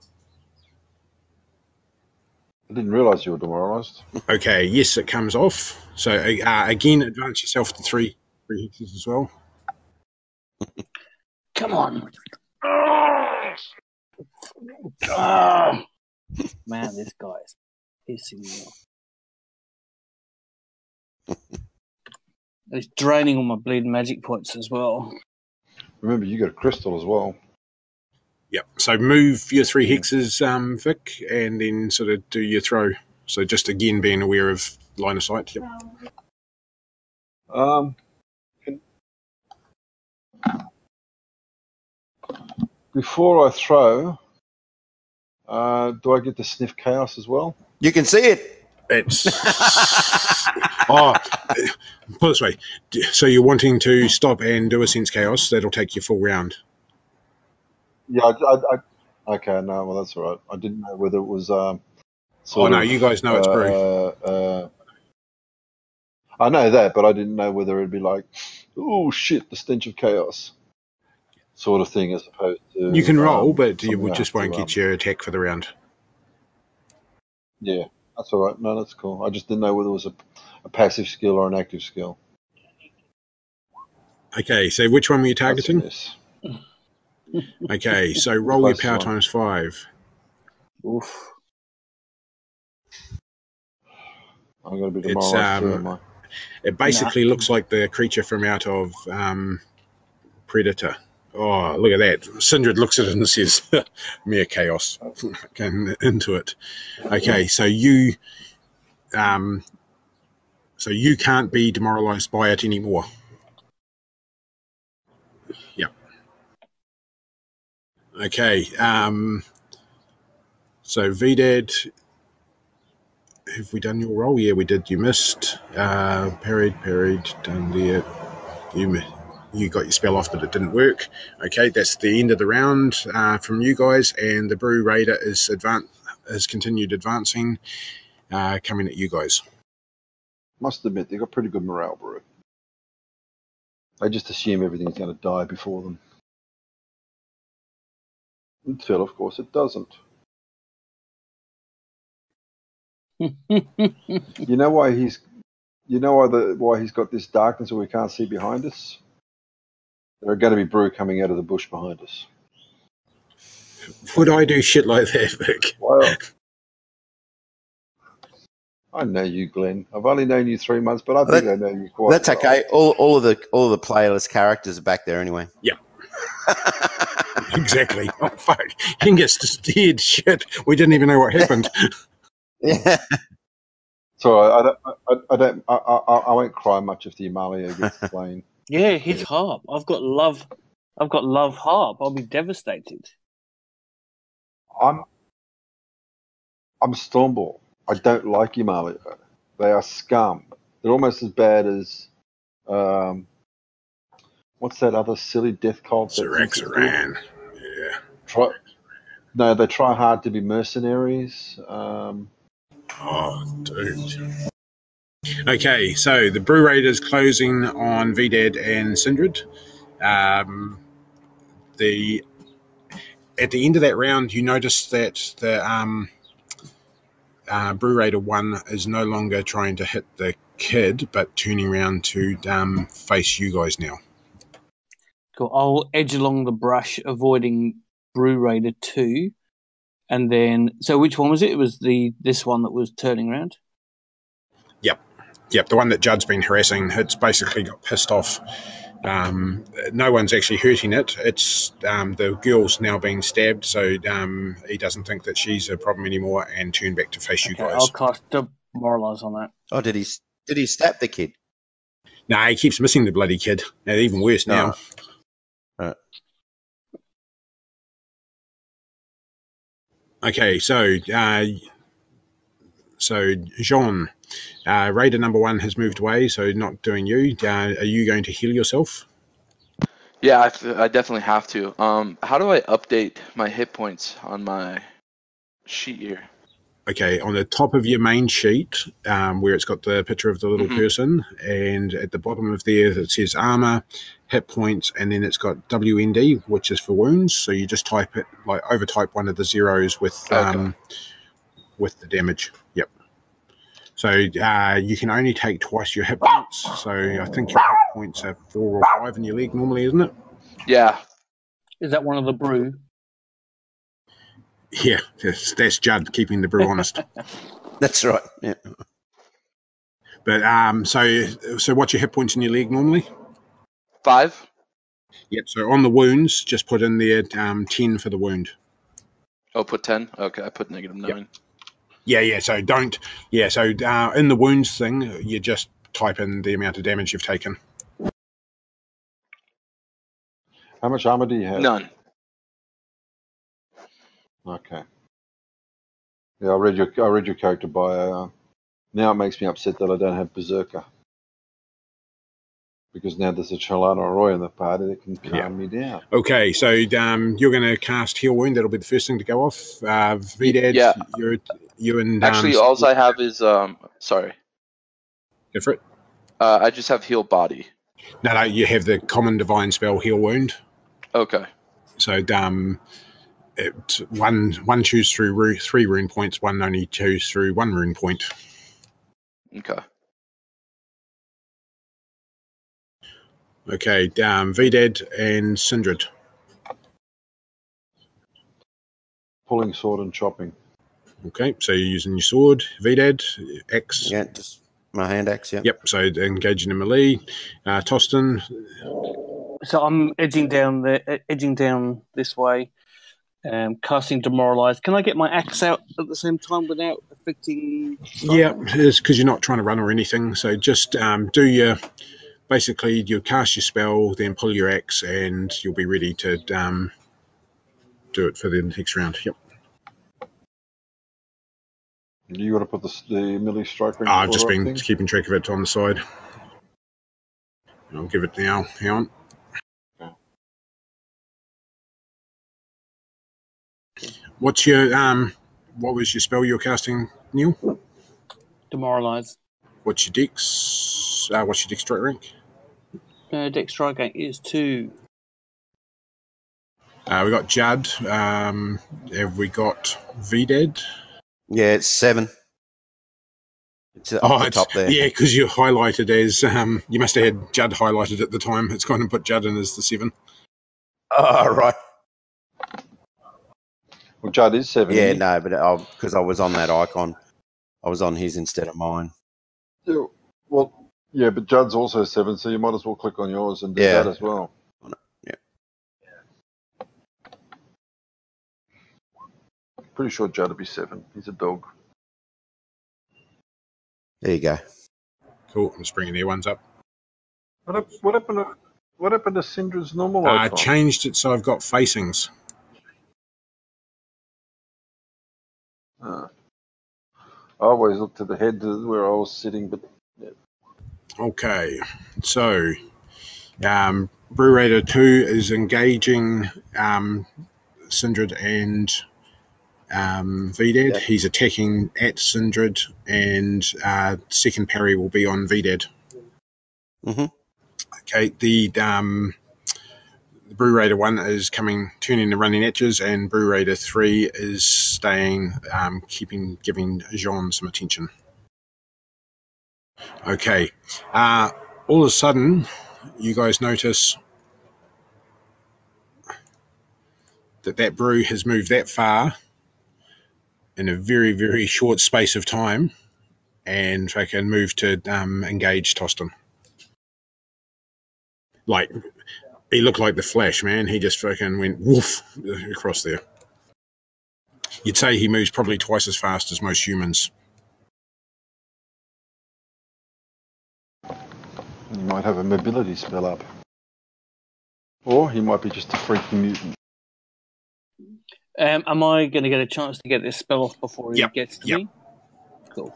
I didn't realise you were demoralised. Okay, yes, it comes off. So uh, again, advance yourself to three three hexes as well. Come on. Ah. Man, this guy is pissing me off. And He's draining all my bleeding magic points as well. Remember, you got a crystal as well. Yep. So move your three hexes, um, Vic, and then sort of do your throw. So just again being aware of line of sight. Yep. Um, before I throw, uh, do I get to sniff chaos as well? You can see it. It's oh, put it this way. So you're wanting to stop and do a sense chaos? That'll take you full round. Yeah. I, I, I, okay. No. Well, that's all right. I didn't know whether it was. Um, Oh no, of, you guys know it's Broo. uh, uh, I know that, but I didn't know whether it'd be like, oh shit, the stench of chaos, sort of thing, as opposed to. You can roll, um, but you would just won't um, get your attack for the round. Yeah, that's all right. No, that's cool. I just didn't know whether it was a, a passive skill or an active skill. Okay, so which one were you targeting? miss. Okay, so roll your power one. times five. Oof. I'm going to be It's, too, um, am It basically looks like the creature from out of um, Predator. Oh, look at that. Sindred looks at it and says, mere chaos. Can into it. Okay, so you um, so you can't be demoralized by it anymore. Okay. Um, so Vidad, have we done your role? Yeah, we did. You missed. Uh, parried, parried, done there. You you got your spell off, but it didn't work. Okay, that's the end of the round uh, from you guys, and the Broo Raider is advan- has continued advancing, uh, coming at you guys. Must admit, they've got pretty good morale, Broo. They just assume everything's going to die before them. Until, of course, it doesn't. You know why he's, you know why the why he's got this darkness that we can't see behind us. There are going to be Broo coming out of the bush behind us. Would I do shit like that, Vic? Well, I know you, Glenn. I've only known you three months, but I think That- I know you quite. That's well. okay. All, all of the all of the playerless characters are back there anyway. exactly. Oh fuck! He gets steered. Shit, we didn't even know what happened. Yeah. So I, I don't, I, I don't, I, I, I won't cry much if the Amalia gets slain. Yeah, his harp. I've got love. I've got love harp. I'll be devastated. I'm, I'm Storm Bull. I don't like Amalia. They are scum. They're almost as bad as, um, what's that other silly death cult? Saran. Yeah. Try, no, they try hard to be mercenaries. Um, Oh, dude. Okay, so the Broo Raiders closing on Vidad and Sindred. Um, the at the end of that round, you notice that the um, uh, Broo Raider one is no longer trying to hit the kid, but turning around to um, face you guys now. Cool. I'll edge along the brush, avoiding Broo Raider two, and then. So which one was it? It was the this one that was turning around. Yep, yep, the one that Judd's been harassing, it's basically got pissed off. Um, no one's actually hurting it. It's um, the girl's now being stabbed, so um, he doesn't think that she's a problem anymore, and turn back to face you guys. I'll cast demoralize on that. Oh, did he did he stab the kid? Nah, he keeps missing the bloody kid. And even worse now. Okay, so uh, so Jean, uh, Raider number one has moved away, so not doing you. Uh, are you going to heal yourself? Yeah, I, I definitely have to. Um, how do I update my hit points on my sheet here? Okay, on the top of your main sheet, um, where it's got the picture of the little Mhm. person, and at the bottom of there it says armor, hit points, and then it's got WND, which is for wounds. So you just type it like overtype one of the zeros with um, with the damage. Yep. So uh, you can only take twice your hit points. So I think your hit points are four or five in your leg normally, isn't it? Yeah, Is that one of the Broo? Yeah, that's, that's Judd keeping the Broo honest. That's right. Yeah. But um, so so what's your hit points in your leg normally? five. Yep. So on the wounds, just put in there um, ten for the wound. Oh, put ten. Okay, I put negative Yep. nine. Yeah, yeah. So don't. Yeah. So uh, in the wounds thing, you just type in the amount of damage you've taken. How much armor do you have? None. Okay. Yeah, I read your I read your character bio. Uh, now it makes me upset that I don't have Berserker. Because now there's a Chalana Arroy in the party that can calm Yeah. me down. Okay. So um, you're going to cast heal wound. That'll be the first thing to go off. Uh, Vidad, Yeah. you're you and um, Actually, all I have is um. Sorry, go for it. uh, I just have heal body. No, no. You have the common divine spell heal wound. Okay. So um, it, one one choose through ru- three rune points. One only chews through one rune point. Okay. Okay, um, Vidad and Sindred. Pulling sword and chopping. Okay, so you're using your sword, Vidad, X. Yeah, just my hand axe. Yeah. Yep, so engaging in melee. Uh, Tostan, So I'm edging down the edging down this way, um, casting demoralized. Can I get my axe out at the same time without affecting? yeah, it's because you're not trying to run or anything. So just um, do your basically you cast your spell, then pull your axe, and you'll be ready to um, do it for the next round. Yep. Do you want to put the, the melee strike ring? I've just been thing? keeping track of it on the side. I'll give it now. Hang on. What's your um? What was your spell you're casting, Neil? Demoralize. What's your dex? Uh, what's your dex strike rank? Uh, dex strike rank is two. Uh, we got Judd. Um, have we got Vidad? Yeah, it's seven. It's up Oh, the it's, top there. yeah, because you highlighted as um, you must have had Judd highlighted at the time. It's going to put Judd in as the seven. Oh, right. Well, Judd is seven. Yeah, isn't he? no, but because I was on that icon, I was on his instead of mine. Yeah, Well, yeah, but Judd's also seven, so you might as well click on yours and do Yeah. that as well. Yeah. Pretty sure Judd would be seven. He's a dog. There you go. Cool. I'm just bringing their ones up. What, hap- what happened to what happened to Sindred's normal Uh, icon? changed it so I've got facings. Uh, I always looked to the head to where I was sitting, but Okay, so um, Broo Raider 2 is engaging um, Sindred and um, Vidad. Yeah. He's attacking at Sindred, and uh, second parry will be on Vidad. Mhm. Okay, the, um, the Broo Raider 1 is coming, turning and running edges, and Broo Raider 3 is staying, um, keeping, giving Jean some attention. Okay, uh, all of a sudden, you guys notice that that Broo has moved that far in a very, very short space of time and fucking moved to um, engage Tostan. Like, he looked like the Flash, man. He just fucking went woof across there. You'd say he moves probably twice as fast as most humans. he might have a mobility spell up. Or he might be just a freaking mutant. Um, am I going to get a chance to get this spell off before he Yep, gets to yep. me? Cool.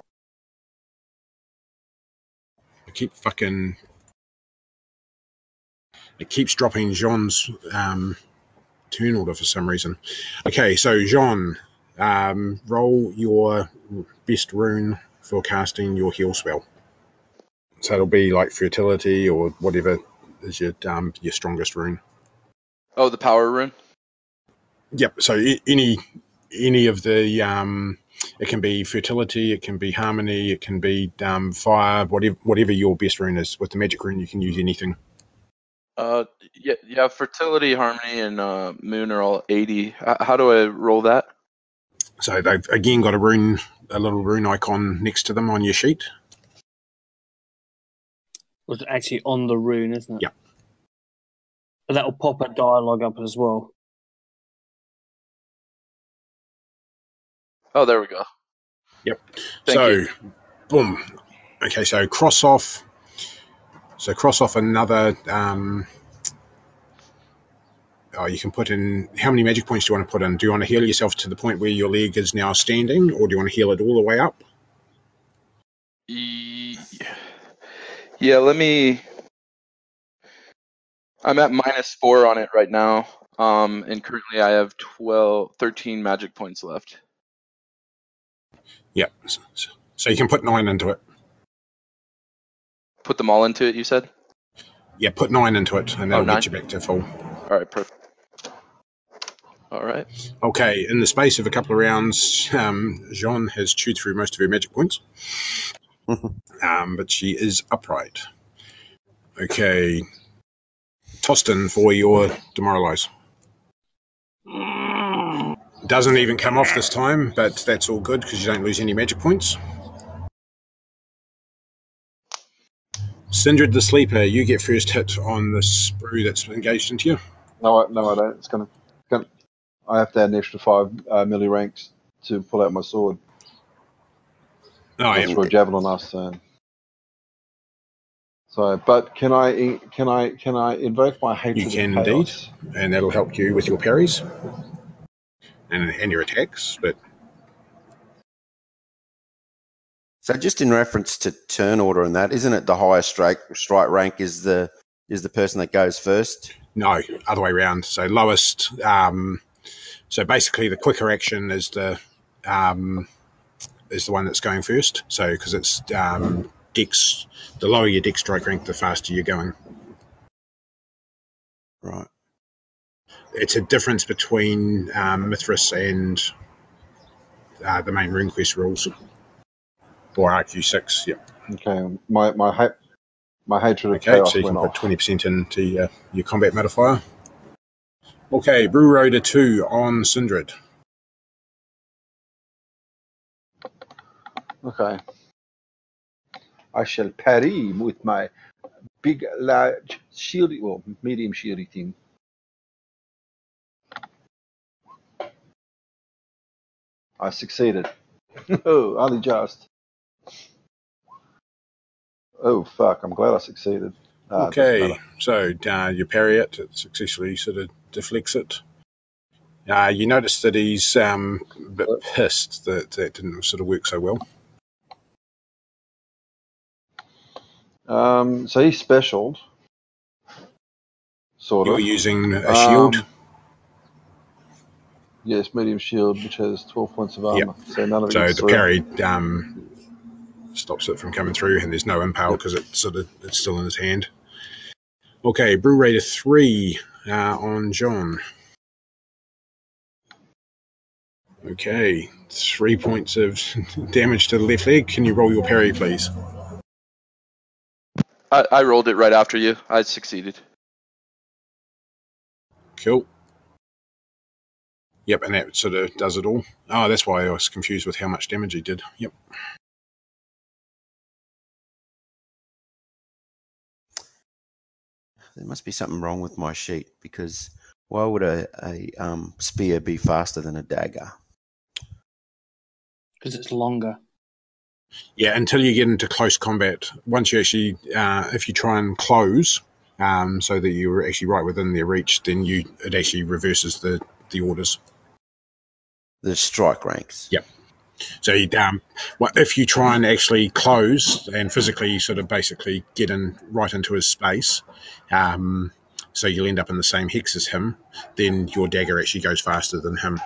I keep fucking. It keeps dropping Jean's um, turn order for some reason. Okay, so Jean, um, roll your best rune for casting your heal spell. So it'll be like fertility or whatever is your um, your strongest rune. Oh, the power rune. Yep. So a- any any of the um, it can be fertility, it can be harmony, it can be um, fire, whatever whatever your best rune is. With the magic rune, you can use anything. Uh, yeah, yeah. Fertility, harmony, and uh, moon are all eighty. H- how do I roll that? So they've again got a rune, a little rune icon next to them on your sheet. Was actually on the rune, isn't it? Yeah. But that'll pop a dialogue up as well. Oh, there we go. Yep. Thank so, you. boom. Okay, so cross off. So cross off another. Um, oh, you can put in. How many magic points do you want to put in? Do you want to heal yourself to the point where your leg is now standing, or do you want to heal it all the way up? Ye- Yeah, let me. I'm at minus four on it right now. Um, and currently I have 12, 13 magic points left. Yep. So, so you can put nine into it. Put them all into it, you said? Yeah, put nine into it, and that'll Oh, nine? get you back to full. All right, perfect. All right. Okay, in the space of a couple of rounds, um, Jean has chewed through most of her magic points, um, but she is upright. Okay, Tostan for your demoralize. Doesn't even come off this time, but that's all good because you don't lose any magic points. Sindred the Sleeper, you get first hit on the sprue that's engaged into you. No, I, no, I don't. It's gonna, gonna. I have to add an extra five uh, milli ranks to pull out my sword. That's yeah. for a javelin last turn. So, but can I can I can I invoke my hatred You can indeed. and that'll help you with your parries and, and your attacks. But So just in reference to turn order and that, isn't it the highest strike strike rank is the is the person that goes first? no, other way around. So lowest. Um, so basically, the quicker action is the um, is the one that's going first. So because it's um, dex, the lower your dex strike rank, the faster you're going. Right. It's a difference between um, Mythras and uh, the main RuneQuest rules, or RQ6. Yeah. Okay, my my ha- my hatred of Okay, so you can put twenty percent into your, your combat modifier. Okay, Broo Raider two on Sindred. Okay. I shall parry with my big, large shield, well, medium shieldy thing. I succeeded. oh, only just. Oh, fuck, I'm glad I succeeded. Okay, so uh, you parry it, it successfully sort of deflects it. Uh, you notice that he's um, a bit pissed that that didn't sort of work so well. Um, so he's specialed. Sort of. You're of. using a shield. Um, Yes, medium shield, which has 12 points of armor. So none of it so the parry um, stops it from coming through, and there's no impale because it's sort of it's still in his hand. Okay, Broo Raider three uh, on John. Okay, three points of damage to the left leg. Can you roll your parry, please? I, I rolled it right after you. I succeeded. Cool. Yep, and that sort of does it all. Oh, that's why I was confused with how much damage he did. Yep. There must be something wrong with my sheet because why would a, a um, spear be faster than a dagger? because it's longer. Yeah, until you get into close combat. Once you actually, uh, if you try and close, um, so that you're actually right within their reach, then you it actually reverses the the orders. The strike ranks. Yep. So you, um, well, if you try and actually close and physically sort of basically get in right into his space, um, so you'll end up in the same hex as him, then your dagger actually goes faster than him.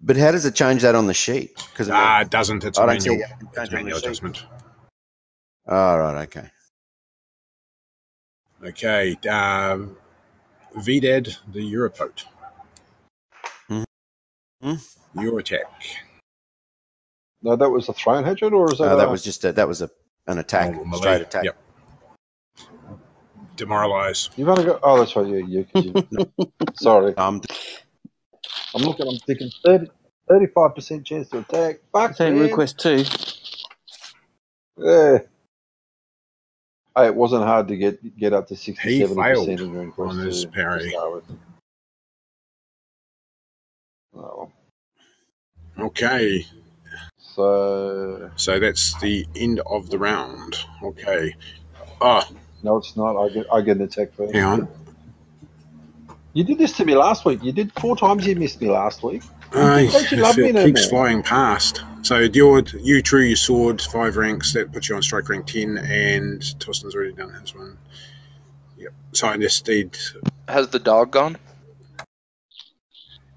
But how does it change that on the sheet? Because Ah, it doesn't. It's a I don't see manual, it. it's Change a manual adjustment. oh, right, okay. Okay, um, Vidad, the Europote. Mhm. Your attack. No, that was a thrown hatchet, or is that? Uh, that was just a, that was a an attack, Normal melee. straight attack. Yep. Demoralize. You've only got. Oh, that's right. Yeah, you. you sorry, Um, I'm looking. I'm thinking 35 percent chance to attack. Fuck Take man. request two. Yeah. Hey, it wasn't hard to get get up to 60, He failed percent in request on his to- to parry. Start. Oh, Okay, so so that's the end of the round. Okay. Oh, no, it's not. I get I get an attack first. hang on. You did this to me last week. You did four times. You missed me last week. Uh, Don't you love me no keeps more? flying past. So your you drew your sword five ranks. That puts you on strike rank ten, and Tostan's already done his one. Yep. So I just did. Has the dog gone?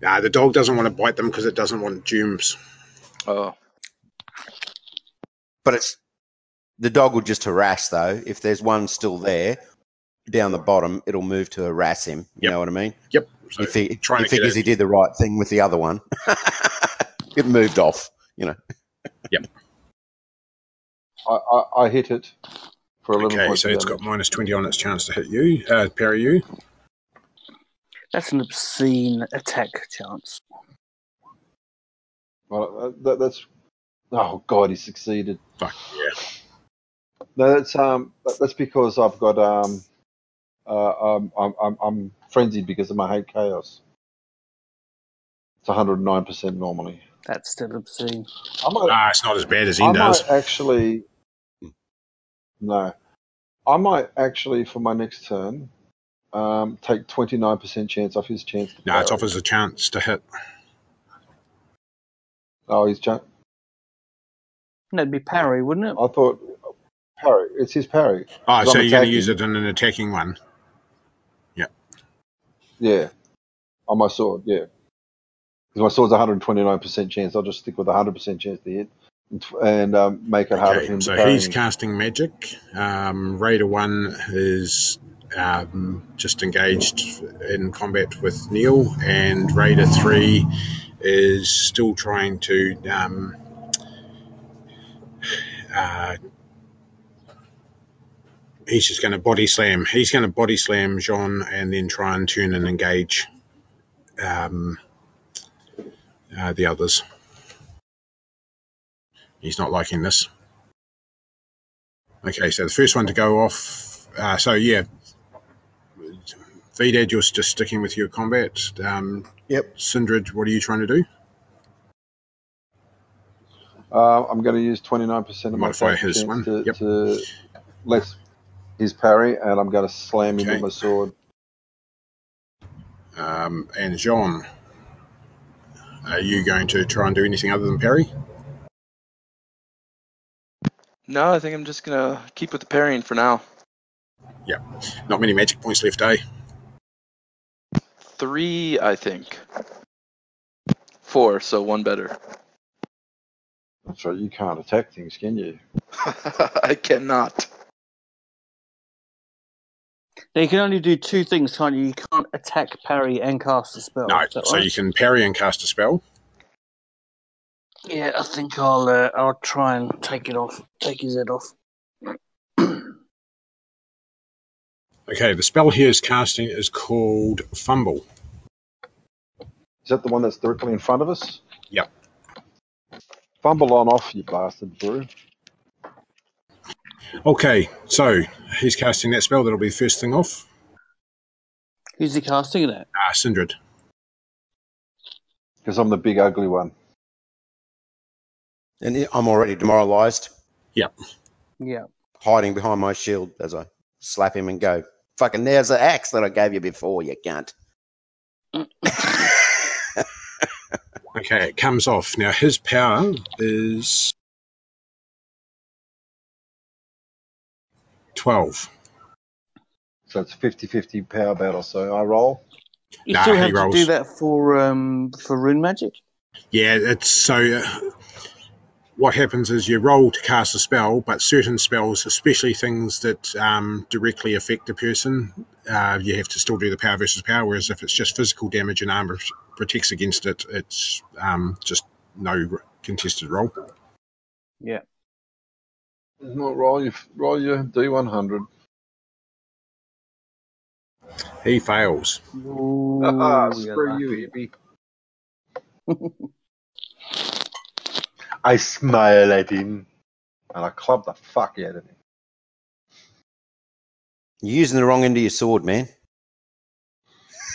Nah, the dog doesn't want to bite them because it doesn't want germs. Oh, but it's the dog will just harass though. If there's one still there down the bottom, it'll move to harass him. You Yep. know what I mean? Yep. So if he, trying he to figures he did the right thing with the other one, it moved off. You know. I, I, I hit it for 11 Okay, points so of it's damage. got minus twenty on its chance to hit you, uh, parry you. That's an obscene attack chance. Well, uh, that, that's oh god, he succeeded. Fuck yeah. No, that's um, that's because I've got um, uh, um, I'm, I'm I'm frenzied because of my hate chaos. It's 109 percent normally. That's still obscene. I might, Ah, it's not as bad as I he does. might actually. No, I might actually for my next turn, um, take 29 percent chance off his chance. To No, it's parry. offers a chance to hit. Oh, he's cha- No, it'd be parry, wouldn't it? I thought parry. It's his parry. Oh, I'm so you're going to use it in an attacking one. Yeah. Yeah, on my sword. Yeah, because my sword's 129 percent chance. I'll just stick with 100 percent chance to hit, and, um, make it harder for him so he's casting magic. Um, Raider 1 is um, just engaged in combat with Neil, and Raider 3 is still trying to. Um, uh, he's just going to body slam. He's going to body slam Jean and then try and turn and engage um, uh, the others. He's not liking this. Okay, so the first one to go off. Uh, so yeah, Vidad, you're just sticking with your combat. Um, Yep. Sindred, what are you trying to do? Uh, I'm going to use 29 percent of my Modify attack his one, to, yep. to let his parry, and I'm going to slam him Okay. with my sword. Um, and Jean, are you going to try and do anything other than parry? No, I think I'm just gonna keep with the parrying for now. Yeah. Not many magic points left, eh? Three, I think. Four, so one better. That's right. You can't attack things, can you? I cannot. Now, you can only do two things, can't you? You can't attack, parry, and cast a spell. no, so right? you can parry and cast a spell. Yeah, I think I'll uh, I'll try and take it off, take his head off. Okay, the spell he is casting is called Fumble. Is that the one that's directly in front of us? Yep. Fumble on off, you bastard, Broo. Okay, so he's casting that spell. That'll be the first thing off. Who's he casting it at? Ah, Sindred. Because I'm the big ugly one. And I'm already demoralised, Yep. Yeah. hiding behind my shield as I slap him and go. Fucking there's the axe that I gave you before, you cunt. Okay, it comes off. Now his power is twelve. So it's 50-50 power battle. So I roll. You Nah, still have to rolls. do that for um for rune magic. Yeah, it's so. Uh, what happens is you roll to cast a spell, but certain spells, especially things that um, directly affect a person, uh, you have to still do the power versus power. Whereas if it's just physical damage and armor protects against it, it's um, just no contested roll. Yeah. Well, roll your roll your D100. He fails. Ooh, Ah, you're screw you, hippie. I smile at him and I club the fuck out of him. You're using the wrong end of your sword, man.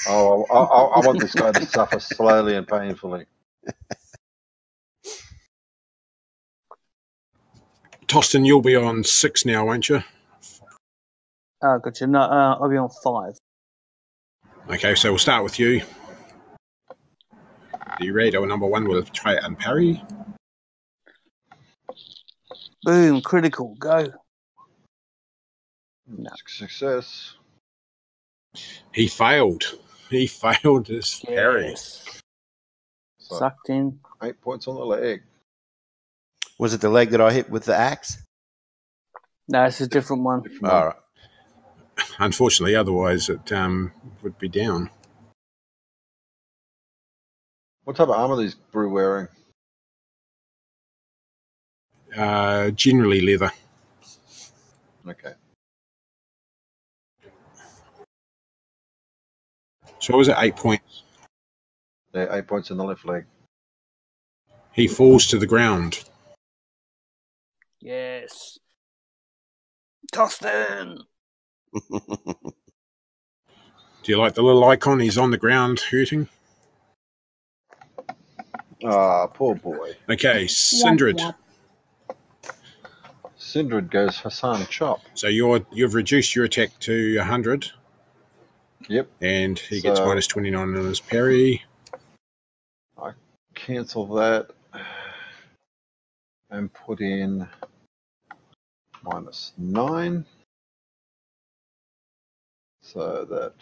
Oh, I, I, I want this guy to suffer slowly and painfully. Tostan, you'll be on six now, won't you? Oh, gotcha. No, uh, I'll be on five. Okay, so we'll start with you. The radar number one will try and parry. Boom, critical, go. No. Success. He failed. He failed his parry. Yes. So Sucked in. eight points on the leg. Was it the leg that I hit with the axe? No, it's a different one. All right. Unfortunately, otherwise it um, would be down. What type of armor these Broo wearing? uh, generally leather. Okay. So was it eight points? Yeah, eight points in the left leg. He falls to the ground. Yes. Tostan. Do you like the little icon? He's on the ground hurting. Ah, oh, poor boy. Okay, Sindred. 600 goes Hassan Chop. So you're, you've reduced your attack to 100. Yep. And he so gets minus 29 on his parry. I cancel that and put in minus 9. So that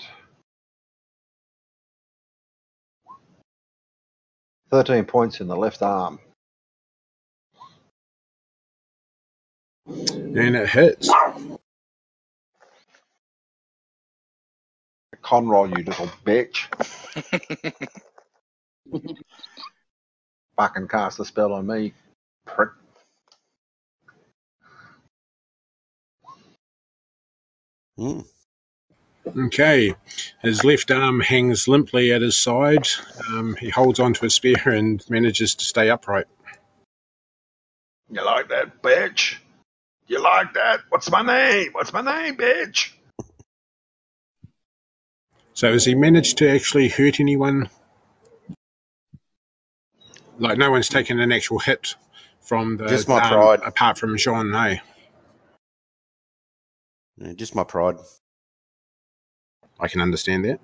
13 points in the left arm. And it hits. Conroy, you little bitch. Fucking cast a spell on me, prick. Hmm. Okay, his left arm hangs limply at his side. Um, he holds onto a spear and manages to stay upright. You like that, bitch? You like that? What's my name? What's my name, bitch? So has he managed to actually hurt anyone? Like no one's taken an actual hit from the Just my um, pride. apart from Jean. No. Yeah, Just my pride. I can understand that.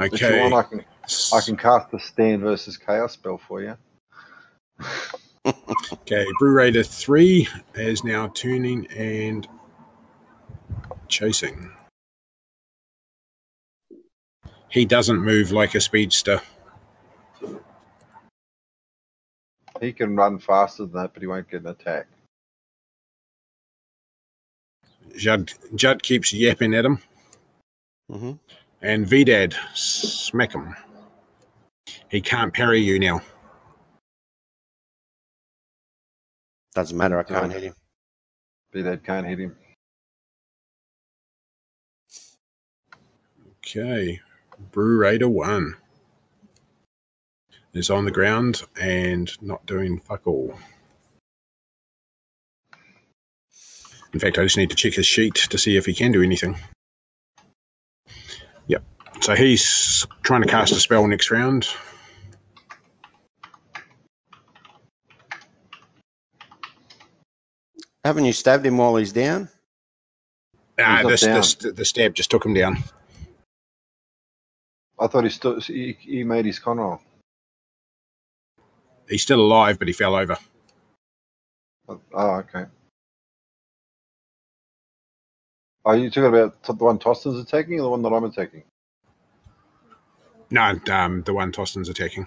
If you Okay. want, I can I can cast the stand versus chaos spell for you. Okay, Broo Raider 3 is now turning and chasing. He doesn't move like a speedster. He can run faster than that, but he won't get an attack. Judd, Judd keeps yapping at him, hmm and Vidad smack him. He can't parry you now. Doesn't matter. I can't hit him. Vidad can't hit him. Okay, Broo Raider 1 is on the ground and not doing fuck all. In fact, I just need to check his sheet to see if he can do anything. Yep. So he's trying to cast a spell next round. Haven't you stabbed him while he's down? Ah, not this, down. this, the stab just took him down. I thought he still he, he made his con roll. He's still alive, but he fell over. Oh, okay. Are you talking about the one Tostan's attacking or the one that I'm attacking? No, um, the one Tostan's attacking.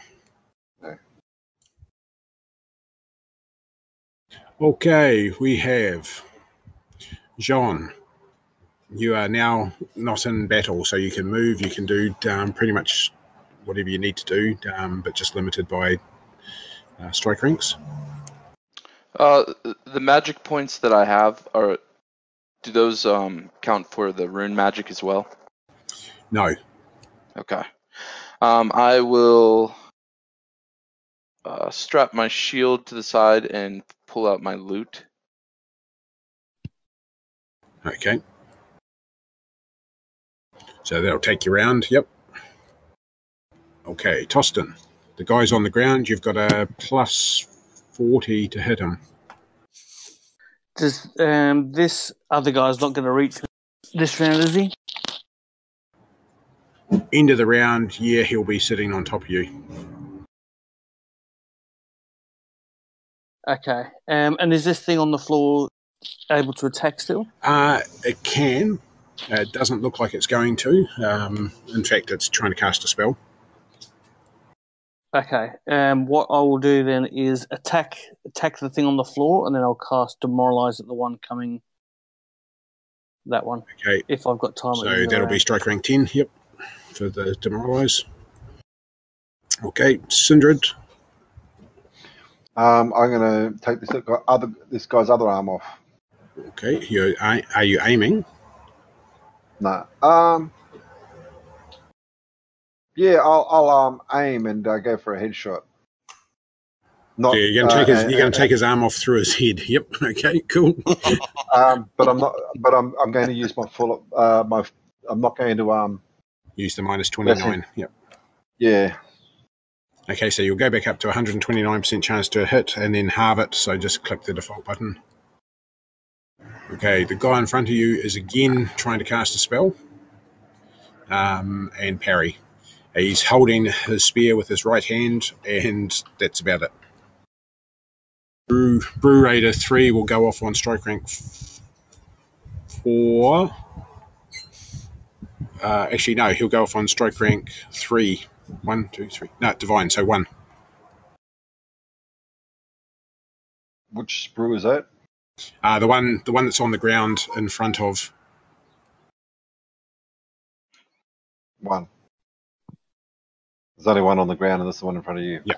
Okay, we have Jean. You are now not in battle, so you can move. You can do um, pretty much whatever you need to do, um, but just limited by uh, strike ranks. Uh, the magic points that I have are. Do those um count for the rune magic as well? No, Okay. Um, I will uh, strap my shield to the side and pull out my loot. Okay. So that'll take you around. Yep. Okay, Tostan. The guy's on the ground. You've got a plus 40 to hit him. Does um, this other guy's not going to reach this round, is he? End of the round, yeah, he'll be sitting on top of you. Okay. Um, and is this thing on the floor able to attack still? Uh, it can. Uh, it doesn't look like it's going to. Um, in fact, it's trying to cast a spell. Okay. Um, what I will do then is attack attack the thing on the floor, and then I'll cast demoralize at the one coming. That one, Okay, if I've got time. so end of the that'll be strike rank 10. Yep, for the demoralize. Okay, Sindred. Um, I'm going to take this other this guy's other arm off. Okay, you are you aiming? Nah. Um. Yeah, I'll, I'll um aim and uh, go for a headshot. Not, Yeah, you're gonna uh, take his you're gonna and- take his arm off through his head. Yep. Okay. Cool. Um, but I'm not. But I'm. I'm going to use my full. Uh, my. I'm not going to. Um. Use the minus twenty nine. Yep. Yeah. Okay, so you'll go back up to 129% chance to hit and then halve it, so just click the default button. Okay, the guy in front of you is again trying to cast a spell um, and parry. He's holding his spear with his right hand, and that's about it. Broo, Broo Raider 3 will go off on strike rank 4. Uh, actually, no, he'll go off on strike rank 3. One, two, three. No, divine. So one. Which Broo is that? Uh, the one, the one that's on the ground in front of. One. There's only one on the ground, and this is the one in front of you. Yeah.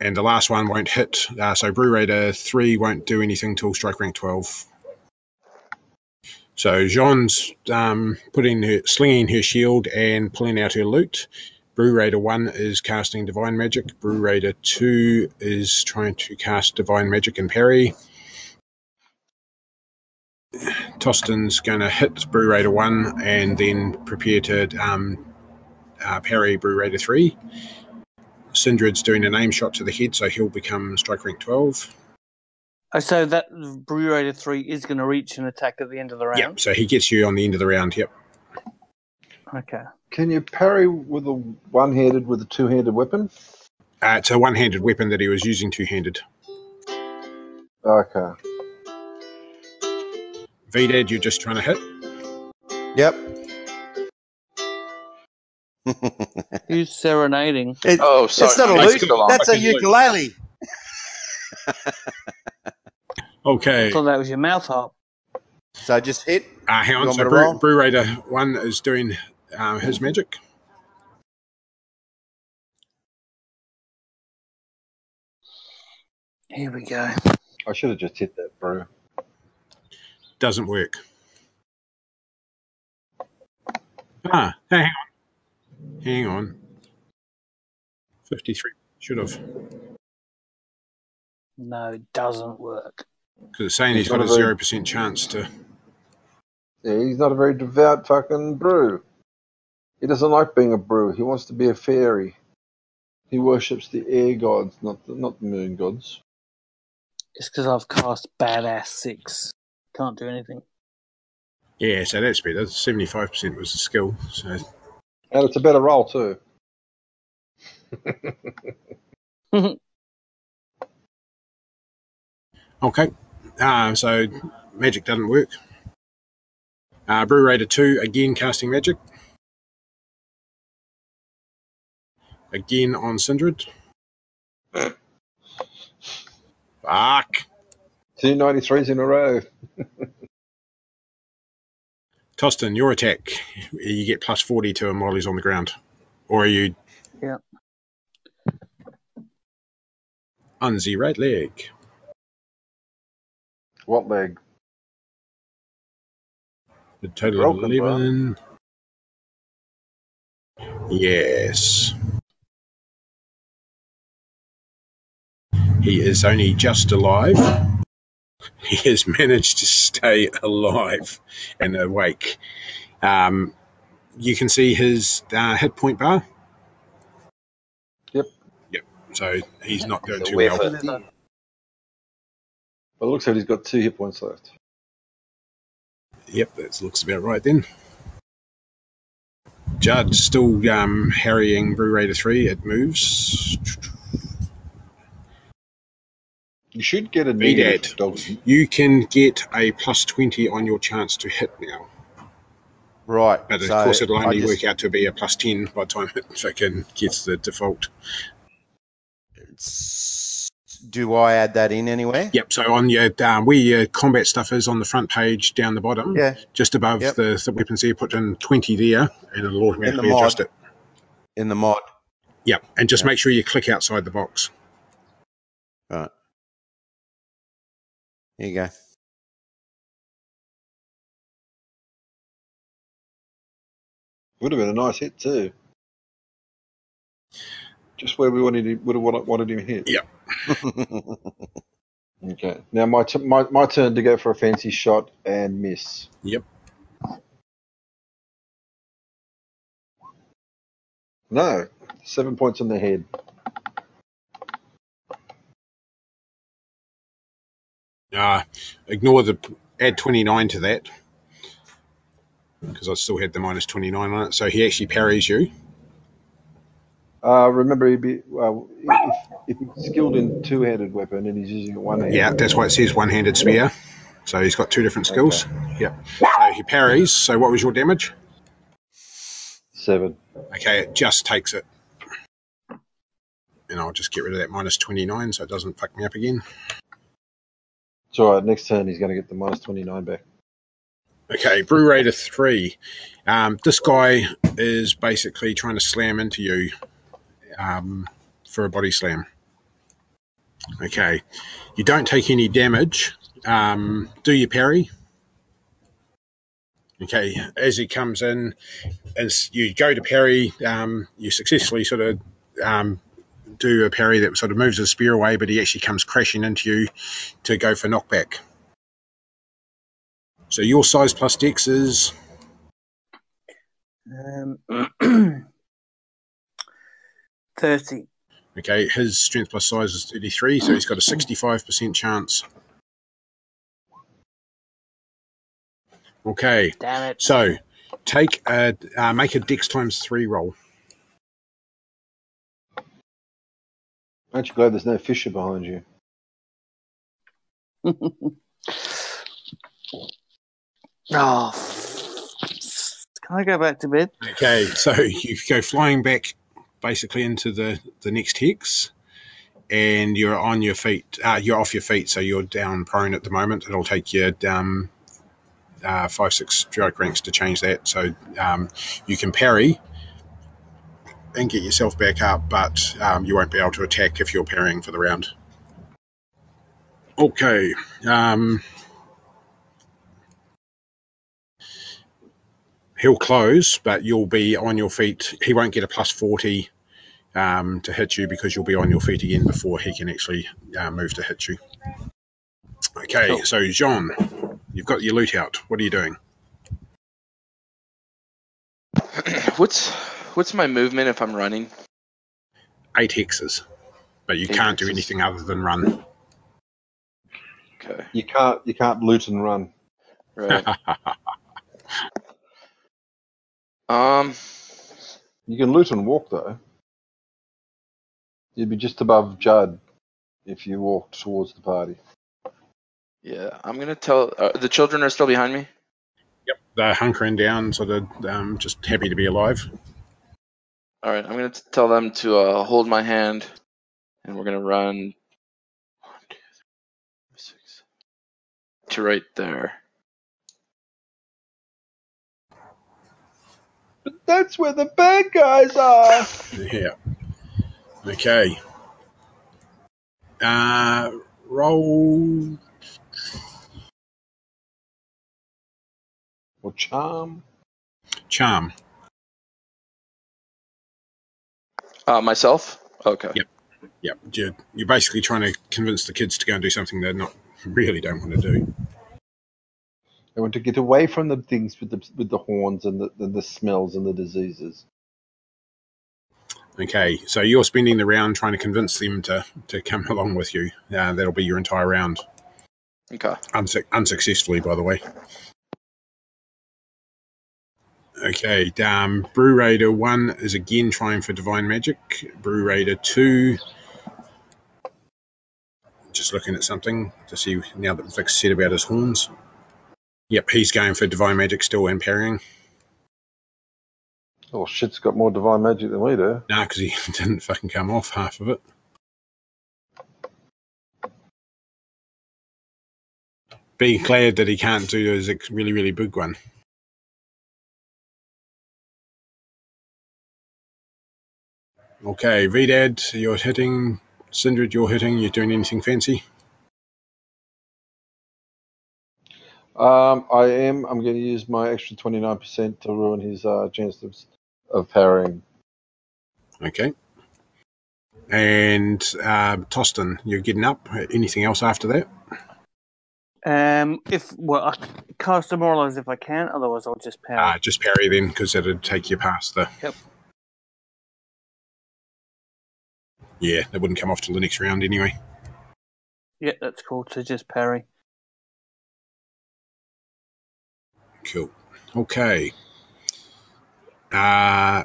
And the last one won't hit. Uh, so Broo Raider three won't do anything till strike rank twelve. So Jean's um, putting her, slinging her shield and pulling out her loot. Broo Raider one is casting divine magic. Broo Raider two is trying to cast divine magic and parry. Tostan's going to hit Broo Raider one and then prepare to um, uh, parry Broo Raider three. Sindred's doing an aim shot to the head, so he'll become strike rank 12. Oh, so that Broo Raider three is going to reach an attack at the end of the round. Yep, so he gets you on the end of the round. Yep. Okay. Can you parry with a one-handed with a two-handed weapon? Uh, it's a one handed weapon that he was using two handed. Okay. Vidad, you're just trying to hit. Yep. Who's serenading? It- Oh, sorry. it's not a lute. mic's go. still on. That's a ukulele. Okay. I thought that was your mouth harp. So just hit. Uh, hang on. want So Broo. Broo Raider 1 is doing uh, his magic. Here we go. I should have just hit that, bro. Doesn't work. Ah, hang on. Hang on. 53. Should have. No, it doesn't work. Because it's saying he's got a Not a very- 0% chance to. Yeah, he's not a very devout fucking Broo. He doesn't like being a Broo. He wants to be a fairy. He worships the air gods, not the, not the moon gods. It's because I've cast badass six. Can't do anything. Yeah, so that's better. 75% was the skill. So And it's a better roll too. Okay. Uh, so magic doesn't work. Uh, Broo Raider 2, again casting magic. Again on Sindred. Fuck. Two 93s in a row. Tostan, your attack. You get plus 40 to him while he's on the ground. Or are you. Yeah. Unzi right leg. What leg? The total of Broken, bro. 11. Yes. He is only just alive. He has managed to stay alive and awake. Um, you can see his uh, hit point bar. Yep. Yep. So he's not doing too well. 50. But it looks like he's got two hit points left. Yep, that looks about right then. Judd still um, harrying Broo Raider 3. It moves. You should get a Be negative dead. You can get a plus 20 on your chance to hit now. Right. But of so course, it'll only just- work out to be a plus 10 by the time it fucking gets the default. s- Do I add that in anywhere? Yep, so on your um, where your combat stuff is on the front page down the bottom, Yeah. just above Yep. the, the weapons there, put in 20 there and it'll automatically mod. adjust it. In the mod. Yep, and just Yeah. make sure you click outside the box. Right. Here you go. Would have been a nice hit too. Just where we wanted him, would have wanted- him hit. Yep. Okay. Now my, t- my my turn to go for a fancy shot and miss. Yep. No, seven points on the head. Uh, ignore the add 29 to that because I still had the minus 29 on it. So he actually parries you. Uh, remember, he'd be well, if, if he's skilled in two-handed weapon and he's using it one hand. Yeah, that's why it says one handed spear. So he's got two different skills. Yep. So he parries. So what was your damage? Seven. Okay, it just takes it. And I'll just get rid of that minus 29 so it doesn't fuck me up again. It's all right. Next turn, he's going to get the minus twenty-nine back. Okay, Broo Raider 3. Um, this guy is basically trying to slam into you um, for a body slam. Okay, you don't take any damage. Um, do your parry. Okay, as he comes in, as you go to parry, um, you successfully sort of um, do a parry that sort of moves the spear away, but he actually comes crashing into you to go for knockback. So your size plus dex is Um, 30. okay. His strength plus size is thirty three, so he's got a sixty five percent chance. Okay, Damn it. so take a uh, make a dex times three roll. Aren't you glad there's no Fisher behind you? Oh. Can I go back to bed? Okay, so you go flying back basically into the the next hex, and you're on your feet. Uh, you're off your feet, so you're down prone at the moment. It'll take you um, uh, five six stroke ranks to change that. So um, you can parry and get yourself back up, but um, you won't be able to attack if you're parrying for the round. Okay. Um, he'll close, but you'll be on your feet. He won't get a plus 40 um, to hit you because you'll be on your feet again before he can actually uh, move to hit you. Okay, Cool. so Jean, you've got your loot out. What are you doing? what's what's my movement if I'm running? Eight hexes, but you Eight can't do anything other than run. Okay. You can't. You can't loot and run. Right. um. You can loot and walk though. You'd be just above Judd if you walked towards the party. Yeah, I'm gonna tell. Uh, the children are still behind me. Yep. they're hunkering down, sort of um, just happy to be alive. All right, I'm gonna t- tell them to uh, hold my hand, and we're gonna run one, two, three, six to right there. That's where the bad guys are. Yeah. Okay. Uh, roll. Or charm. Charm. Uh, myself. Okay. Yep. Yep. You're, you're basically trying to convince the kids to go and do something they not really don't want to do. They want to get away from the things with the with the horns and the, the, the smells and the diseases. Okay. So you're spending the round trying to convince them to, to come along with you. Uh, that'll be your entire round. Okay. Unsuc unsuccessfully, by the way. Okay, um, Broo Raider 1 is again trying for Divine Magic. Broo Raider 2, just looking at something to see now that Vic's said about his horns. Yep, he's going for Divine Magic still and parrying. Oh, shit's got more divine magic than we do. Nah, because he didn't fucking come off half of it. Be glad that he can't do his really, really big one. Okay, Vidad, you're hitting. Sindred, you're hitting. You're doing anything fancy? Um, I am. I'm going to use my extra 29% to ruin his uh, chance of, of parrying. Okay. And uh, Tostan, you're getting up. Anything else after that? Um, if well, I cast demoralize if I can. Otherwise, I'll just parry. Uh, just parry then, because that'd take you past the. Yep. Yeah, that wouldn't come off till the next round anyway. yeah, that's cool. So just parry. Cool. Okay. Uh,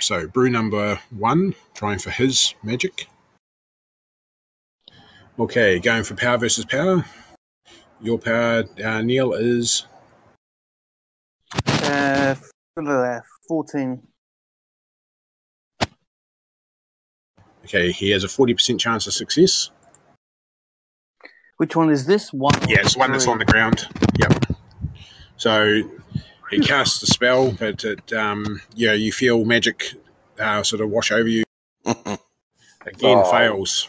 so, Broo number one, trying for his magic. Okay, going for power versus power. Your power, uh, Neil, is Uh, fourteen. okay. He has a forty percent chance of success. Which one is this one? Yeah, it's one that's on the ground. Yep. So he casts a spell, but it, um, yeah, you feel magic uh, sort of wash over you. Again, Oh. fails.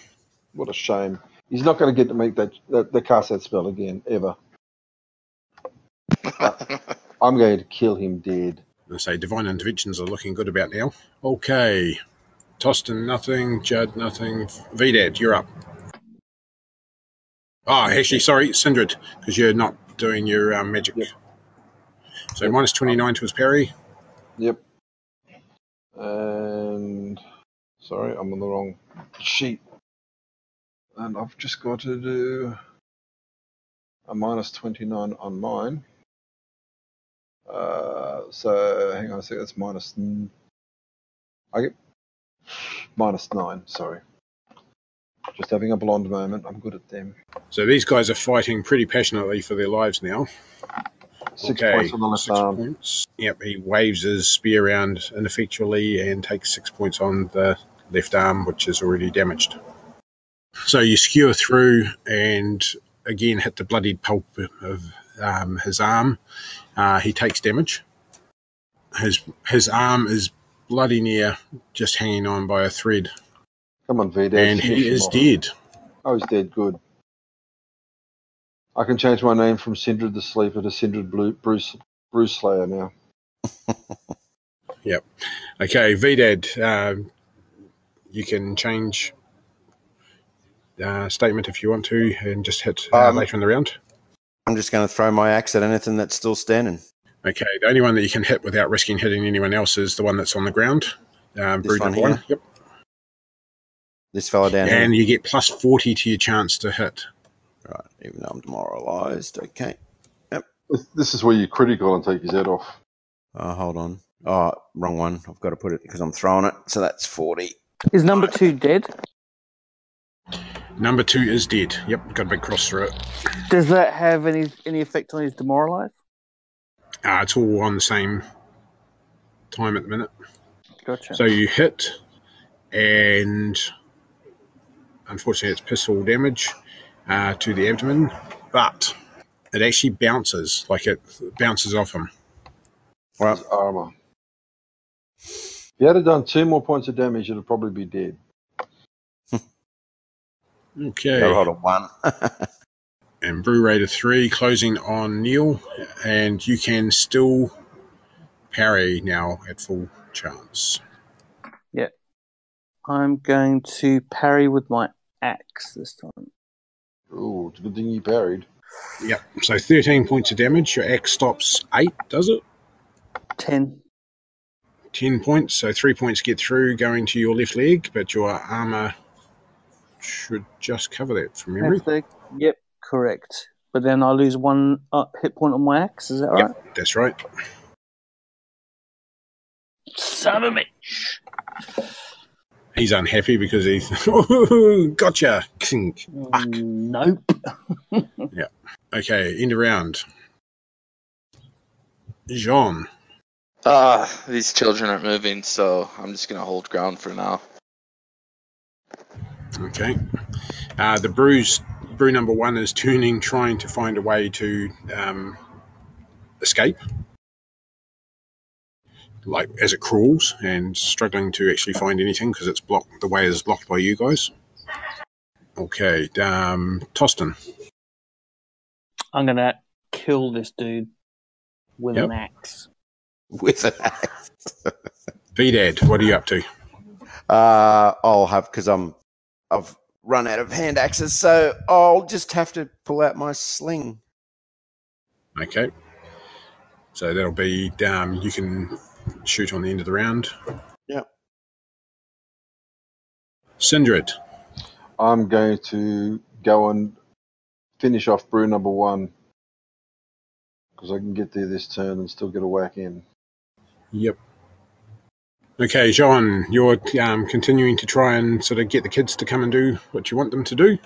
What a shame. He's not going to get to make that, that the cast that spell again ever. I'm going to kill him dead. I say divine interventions are looking good about now. Okay. Tostan, nothing. Judd, nothing. Vidad, you're up. Oh, actually, sorry, Sindred, because you're not doing your um, magic. Yep. So minus 29 to his parry. Yep. And sorry, I'm on the wrong sheet. And I've just got to do a minus 29 on mine. Uh, so hang on a second, that's minus. n- I get minus 9, sorry. Just having a blonde moment. I'm good at them. So these guys are fighting pretty passionately for their lives now. Six okay. points on the left six arm. points. Yep, he waves his spear around ineffectually and takes six points on the left arm, which is already damaged. So you skewer through and again hit the bloodied pulp of um, his arm. Uh, he takes damage. His his arm is bloody near just hanging on by a thread, Come on, VD. and he is dead. Oh, he's dead. Good. I can change my name from Sindred the Sleeper to Sindred Blue, Bruce Bruce Slayer now. Yep. Okay, Vidad, um, you can change uh, statement if you want to, and just hit uh, Um, later in the round. I'm just going to throw my axe at anything that's still standing. Okay, the only one that you can hit without risking hitting anyone else is the one that's on the ground. Um, This brood one one. Yep. This fella down And here. you get plus 40 to your chance to hit. Right, even though I'm demoralised. Okay. This, this is where you critical and take his head off. Oh, hold on. Oh, wrong one. I've got to put it because I'm throwing it. So that's 40. Is number two dead? Number two is dead. Yep, got a big cross through it. Does that have any any effect on his demoralize? Uh, it's all on the same time at the minute. Gotcha. So you hit, and unfortunately, it's pistol damage uh, to the abdomen, but it actually bounces, like it bounces off him. Right. His armor. If you had done two more points of damage, it'd probably be dead. Okay. I rolled a one. and Broo Raider 3 closing on Neil, and you can still parry now at full chance. Yeah. I'm going to parry with my axe this time. Ooh, it's a good thing you parried. Yep. So 13 points of damage. Your axe stops 8, does it? Ten. 10 points. So 3 points get through going to your left leg, but your armor should just cover that from memory. Left leg. Yep, correct. But then I lose one uh, hit point on my axe. Is that right? Yep, that's right. Son of a bitch. He's unhappy because he's gotcha. Fuck. Nope. Yeah. Okay, end of round. Jean. Ah, these children aren't moving, so I'm just gonna hold ground for now. Okay. Uh, the bruise, Broo number one is turning, trying to find a way to um, escape. Like as it crawls and struggling to actually find anything because it's blocked. The way is blocked by you guys. Okay, um, Tostan. I'm gonna kill this dude with Yep. an axe. With an axe. Vidad, what are you up to? Uh, I'll have because I'm I've run out of hand axes, so I'll just have to pull out my sling. Okay. So that'll be um, you can shoot on the end of the round. Yep. Sindred. I'm going to go and finish off Broo number one because I can get there this turn and still get a whack in. Yep. Okay, Jean, you're um, continuing to try and sort of get the kids to come and do what you want them to do.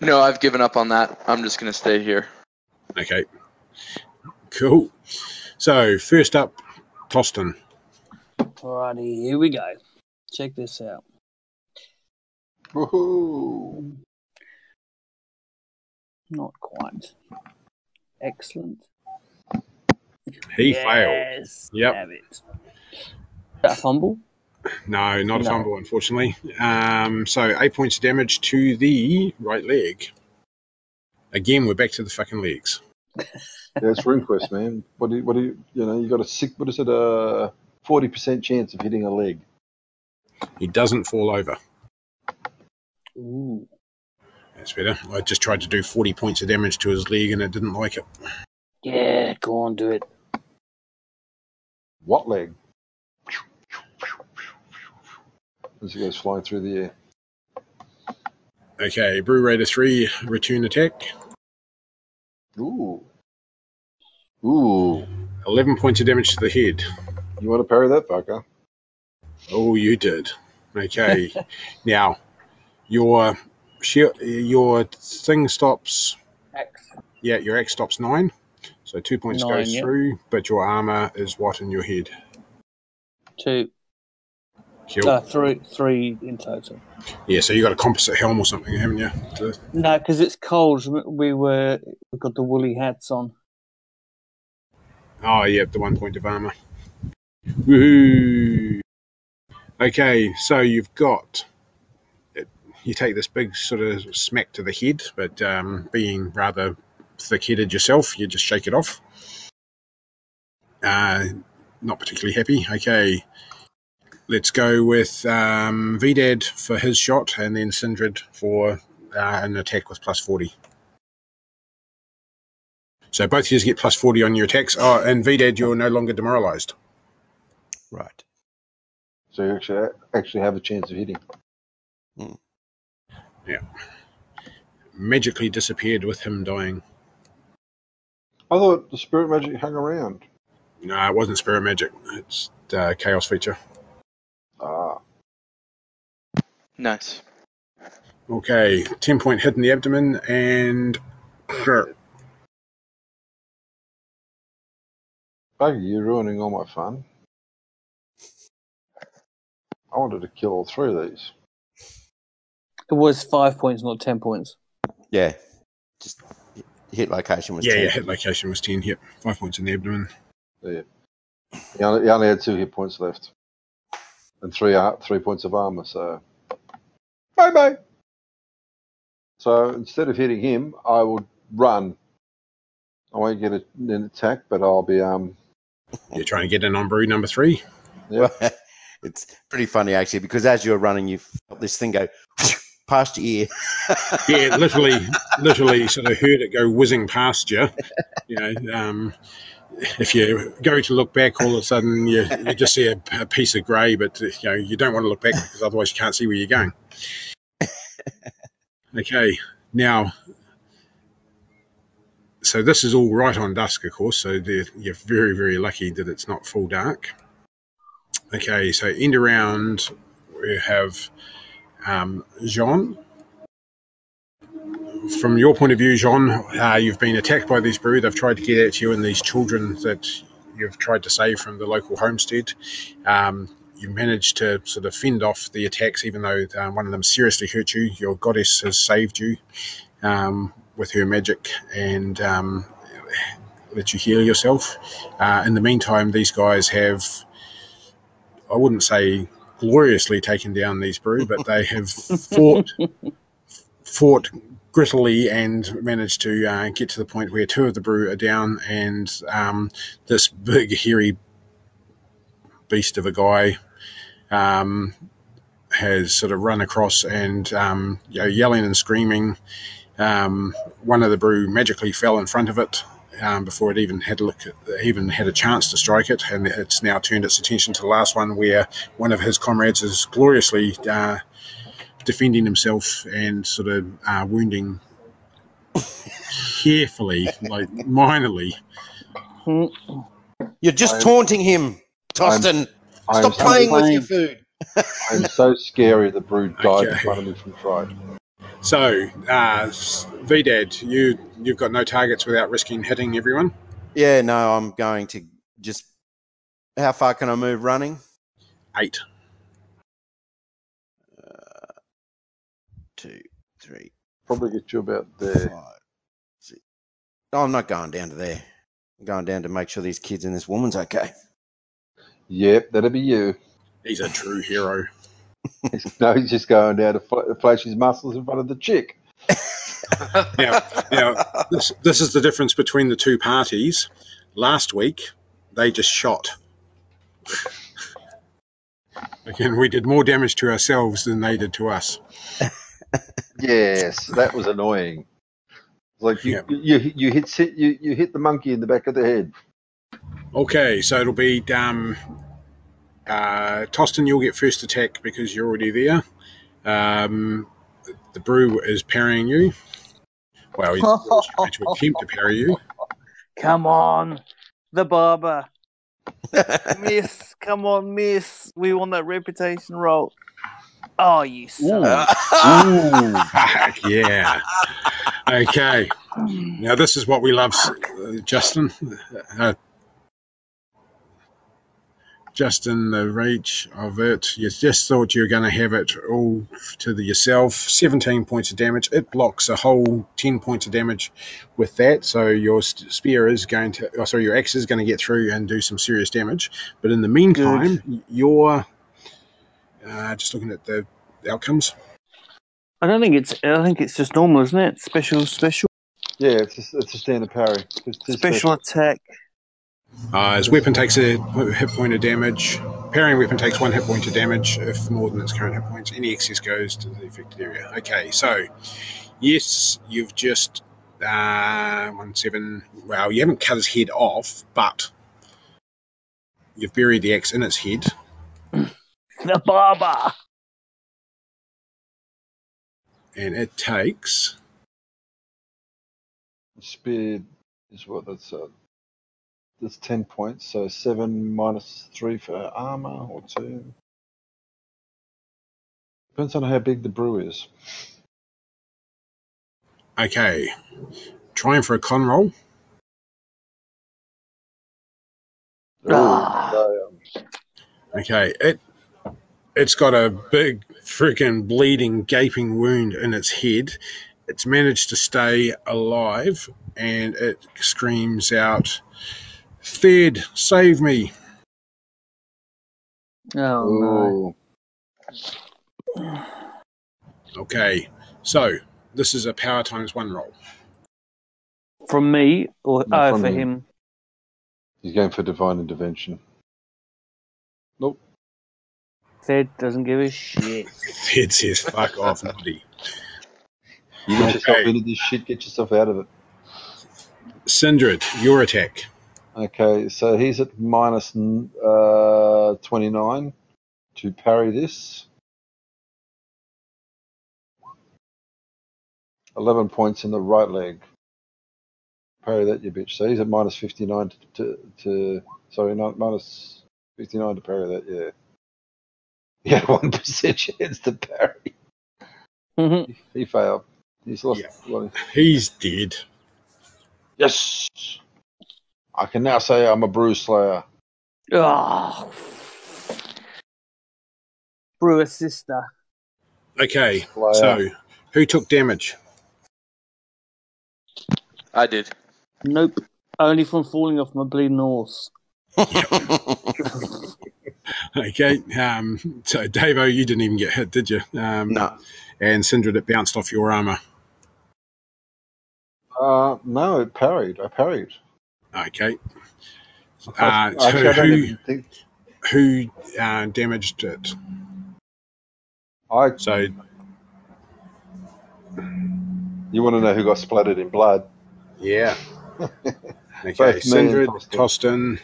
No, I've given up on that. I'm just gonna stay here. Okay. Cool. So first up, Tostan. Alrighty, here we go. Check this out. Woohoo! Not quite. Excellent. He failed. Yep. That fumble? No, not a No. fumble, unfortunately. Um, so eight points of damage to the right leg. Again, we're back to the fucking legs. Yeah, it's RuneQuest, man. What do you, what do you, you know, you got a six, what is it, a 40% chance of hitting a leg. He doesn't fall over. Ooh. That's better. I just tried to do 40 points of damage to his leg and it didn't like it. Yeah, go on, do it. What leg? As he goes flying through the air. Okay, Broo Raider 3, return attack. Ooh. Ooh. 11 points of damage to the head. You want to parry that fucker? Oh, you did. Okay. now, your your thing stops. Axe. Yeah, your axe stops nine, so two points Nine, goes yep. through. But your armor is what in your head? Two. Kill. Uh, three, three in total. yeah, so you got a composite helm or something, haven't you? To- No, because it's cold. We were we got the woolly hats on. oh, yeah, the one point of armor. Woohoo! Okay, so you've got. You take this big sort of smack to the head, but um, being rather thick-headed yourself, you just shake it off. Uh, not particularly happy. Okay, let's go with um, Vidad for his shot, and then Sindred for uh, an attack with plus forty. So both of you get plus forty on your attacks. Oh, and Vidad, you're no longer demoralized. Right. So you actually actually have a chance of hitting. Yeah. Magically disappeared with him dying. I thought the spirit magic hung around. No, it wasn't spirit magic. It's uh, chaos feature. Ah. Nice. Okay, ten point hit in the abdomen and sure. Buggy, you're ruining all my fun. I wanted to kill all three of these. It was five points, not ten points. Yeah. Just hit location was Yeah, 10. yeah, hit location was 10. Yep, five points in the abdomen. Yeah. He only, he only had two hit points left, and three ar- three points of armor. So, bye bye. So instead of hitting him, I would run. I won't get a, an attack, but I'll be um. You're trying to get an on Broo number three. Yeah, it's pretty funny actually because as you're running, you felt this thing go past your ear. Yeah, literally, literally sort of heard it go whizzing past you. You know, um, if you go to look back, all of a sudden you, you just see a, a piece of grey, but you know you don't want to look back because otherwise you can't see where you're going. Okay, now, so this is all right on dusk, of course. So you're very, very lucky that it's not full dark. Okay, so end around we have um, Jean. From your point of view, Jean, uh, you've been attacked by these Broo. They've tried to get at you and these children that you've tried to save from the local homestead. Um, you managed to sort of fend off the attacks, even though um, one of them seriously hurt you. Your goddess has saved you um, with her magic and um, let you heal yourself. Uh, in the meantime, these guys have, I wouldn't say gloriously taken down these Broo, but they have fought fought grittily and managed to uh, get to the point where two of the Broo are down and um, this big hairy beast of a guy um, has sort of run across and um, you know, yelling and screaming. Um, one of the Broo magically fell in front of it um, before it even had a look, even had a chance to strike it, and it's now turned its attention to the last one, where one of his comrades is gloriously uh, defending himself and sort of uh, wounding carefully, like minorly. You're just I'm- taunting him, Tostan. I'm Stop so, playing with your food. I'm so scary the brood died in front of me from fright. So, uh, Vidad, you you've got no targets without risking hitting everyone. Yeah, no, I'm going to just. How far can I move running? Eight. Two, three, Probably get you about there. five, six. Oh, I'm not going down to there. I'm going down to make sure these kids and this woman's okay. Yep, that'll be you. He's a true hero. No, he's just going down to fl- flash his muscles in front of the chick. Now, now this this is the difference between the two parties. Last week, they just shot. Again, we did more damage to ourselves than they did to us. Yes, that was annoying. Like you, Yep. you, you hit you, you hit the monkey in the back of the head. Okay, so it'll be um, uh, Tostan. You'll get first attack because you're already there. Um, the Broo is parrying you. Well, he's trying to attempt to parry you. Come on, the barber. miss, come on, miss. We want that reputation roll. Oh, you son. Fuck yeah. Okay. Now this is what we love, uh, Justin. Uh, Justin, the reach of it. You just thought you were going to have it all to the yourself. 17 points of damage. It blocks a whole 10 points of damage with that. So your spear is going to, oh, sorry, your axe is going to get through and do some serious damage. But in the meantime, you're uh, just looking at the outcomes. I don't think it's. I think it's just normal, isn't it? Special, special, Yeah, it's a, it's a standard parry. It's too special attack. Uh, his weapon takes a hit point of damage. Parrying weapon takes one hit point of damage if more than its current hit points. Any excess goes to the affected area. Okay, so yes, you've just uh, one seven. Well, you haven't cut his head off, but you've buried the axe in its head. The barber. and it takes Spear is what that's uh, that's ten points. So seven minus three for armor or two. Depends on how big the Broo is. okay. Trying for a con roll. Ah. um, Okay, it it's got a big freaking bleeding, gaping wound in its head. It's managed to stay alive, and it screams out, "Thed, save me!" Oh, ooh. Okay, so this is a power times one roll. From me or No, oh, from for you. him? He's going for divine intervention. Nope. Thed doesn't give a shit. Thed says, "Fuck off, Noddy." You get yourself Okay. into this shit, get yourself out of it. Sindred, your attack. Okay, so he's at minus uh, 29 to parry this. 11 points in the right leg. Parry that, you bitch. So he's at minus 59 to, to, to sorry, not minus 59 to parry that, yeah. Yeah, 1% chance to parry. He failed. He's lost. Yeah. He's dead. yes! I can now say I'm a bruise slayer. oh. Brewer's sister. Okay, Slayer. so who took damage? I did. Nope. Only from falling off my bleeding horse. Okay, um, so Davo, you didn't even get hit, did you? Um, no. And Sindred, it bounced off your armor. Uh, no, it parried. I parried. Okay, Uh, Actually, so I don't who- think who uh, damaged it? I. So You want to know who got splattered in blood? yeah. Okay, Both me and Sindred, Tostan. Tostan.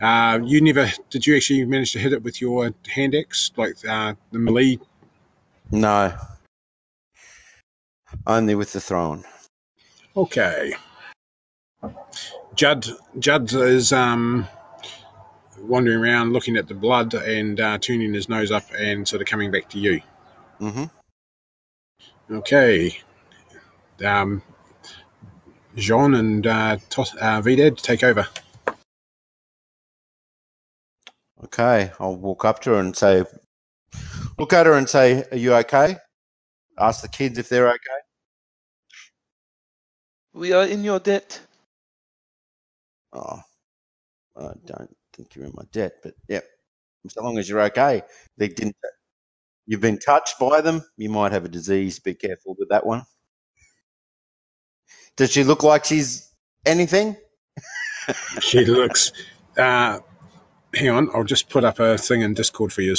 Uh, you never did. You actually manage to hit it with your hand axe, like uh, the melee? No. Only with the throne. Okay. Judd Judd is um, wandering around, looking at the blood, and uh, turning his nose up, and sort of coming back to you. hmm Okay. Um, Jean and uh, Tos- uh, Vidad take over. Okay, I'll walk up to her and say, look at her and say, "Are you okay?" Ask the kids if they're okay. We are in your debt. Oh, I don't think you're in my debt, but yeah, so long as you're okay. They didn't. You've been touched by them. You might have a disease. Be careful with that one. Does she look like she's anything? She looks. Uh, hang on, I'll just put up a thing in Discord for you.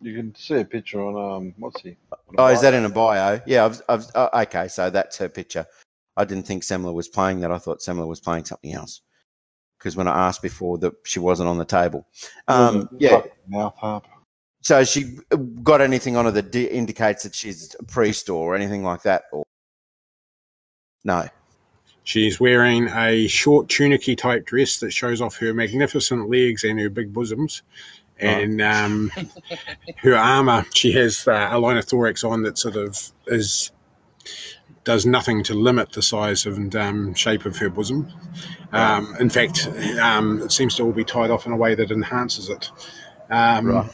You can see a picture on um. What's he? on a Oh, is that in a bio? Yeah, I've, I've, uh, okay, so that's her picture. I didn't think Semler was playing that. I thought Semler was playing something else. Because when I asked before, that she wasn't on the table. Um, yeah, Mouth harp. so she got anything on her that d- indicates that she's a priest or anything like that? Or no? She's wearing a short tunicky type dress that shows off her magnificent legs and her big bosoms. And um, her armor, she has uh, a linothorax on that sort of is does nothing to limit the size and um, shape of her bosom. Um, in fact, um, it seems to all be tied off in a way that enhances it. Um, Right.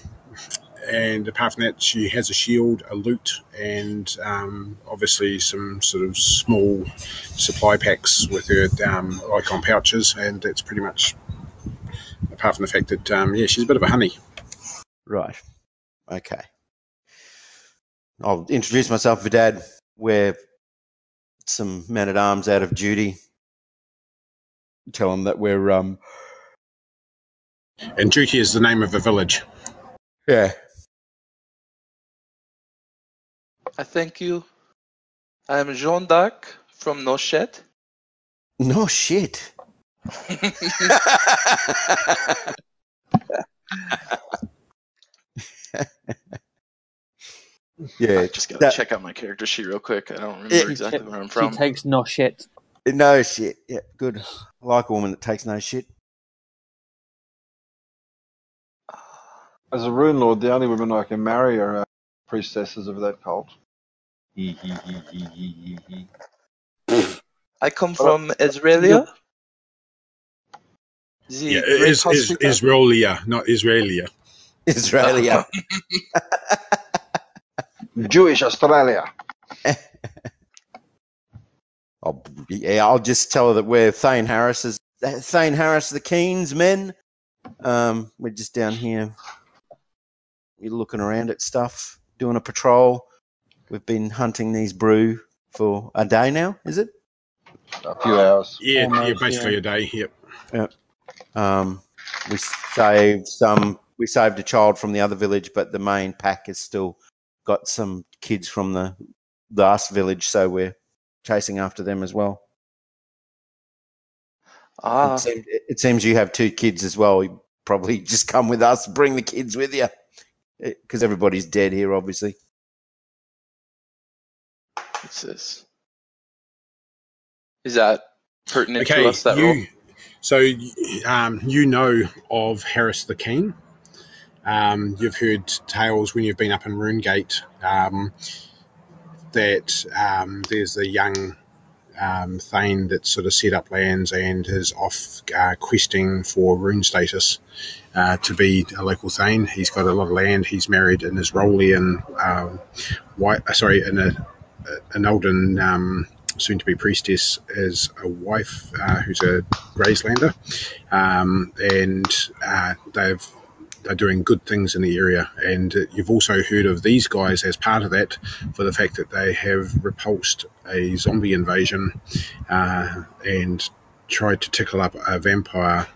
And apart from that, she has a shield, a lute, and um, obviously some sort of small supply packs with her um, icon pouches, and that's pretty much. Apart from the fact that um, yeah, she's a bit of a honey. Right. Okay. I'll introduce myself for Dad. We're some men at arms out of duty. Tell them that we're um And Duty is the name of a village. yeah I thank you. I am Jean d'Arc from No Nochet. no shit. yeah, I just gotta that- check out my character sheet real quick. I don't remember Yeah. exactly where I'm from. She from. takes no shit. no shit. Yeah, good. I like a woman that takes no shit. As a rune lord, the only women I can marry are uh, priestesses of that cult. I come from Israelia. The Yeah, great is, is, hospital. Israelia, not Israelia. Israelia. Jewish Australia. Oh, yeah, I'll just tell her that we're Thane Harris's Thane Harris, the Keens men. Um, we're just down here. We're looking around at stuff, doing a patrol. We've been hunting these Broo for a day now. Is it? A few hours. Yeah, Almost, yeah, basically yeah. a day. Yep. Um, we saved some. We saved a child from the other village, but the main pack is still got some kids from the last village, so we're chasing after them as well. Ah, It, seems, it seems you have two kids as well. You probably just come with us. Bring the kids with you because everybody's dead here, obviously. what's this? Is that pertinent Okay, to us? That role? So um, you know of Harris the Keen. Um, you've heard tales when you've been up in Runegate um, that um, there's a young um, Thane that sort of set up lands and is off uh, questing for rune status uh, to be a local Thane. He's got a lot of land. He's married in Israeli um, white. Uh, sorry, in a an olden um, soon-to-be priestess is a wife uh, who's a Grazelander, um, and uh, they've they're doing good things in the area. And you've also heard of these guys as part of that for the fact that they have repulsed a zombie invasion uh, and tried to tickle up a vampire,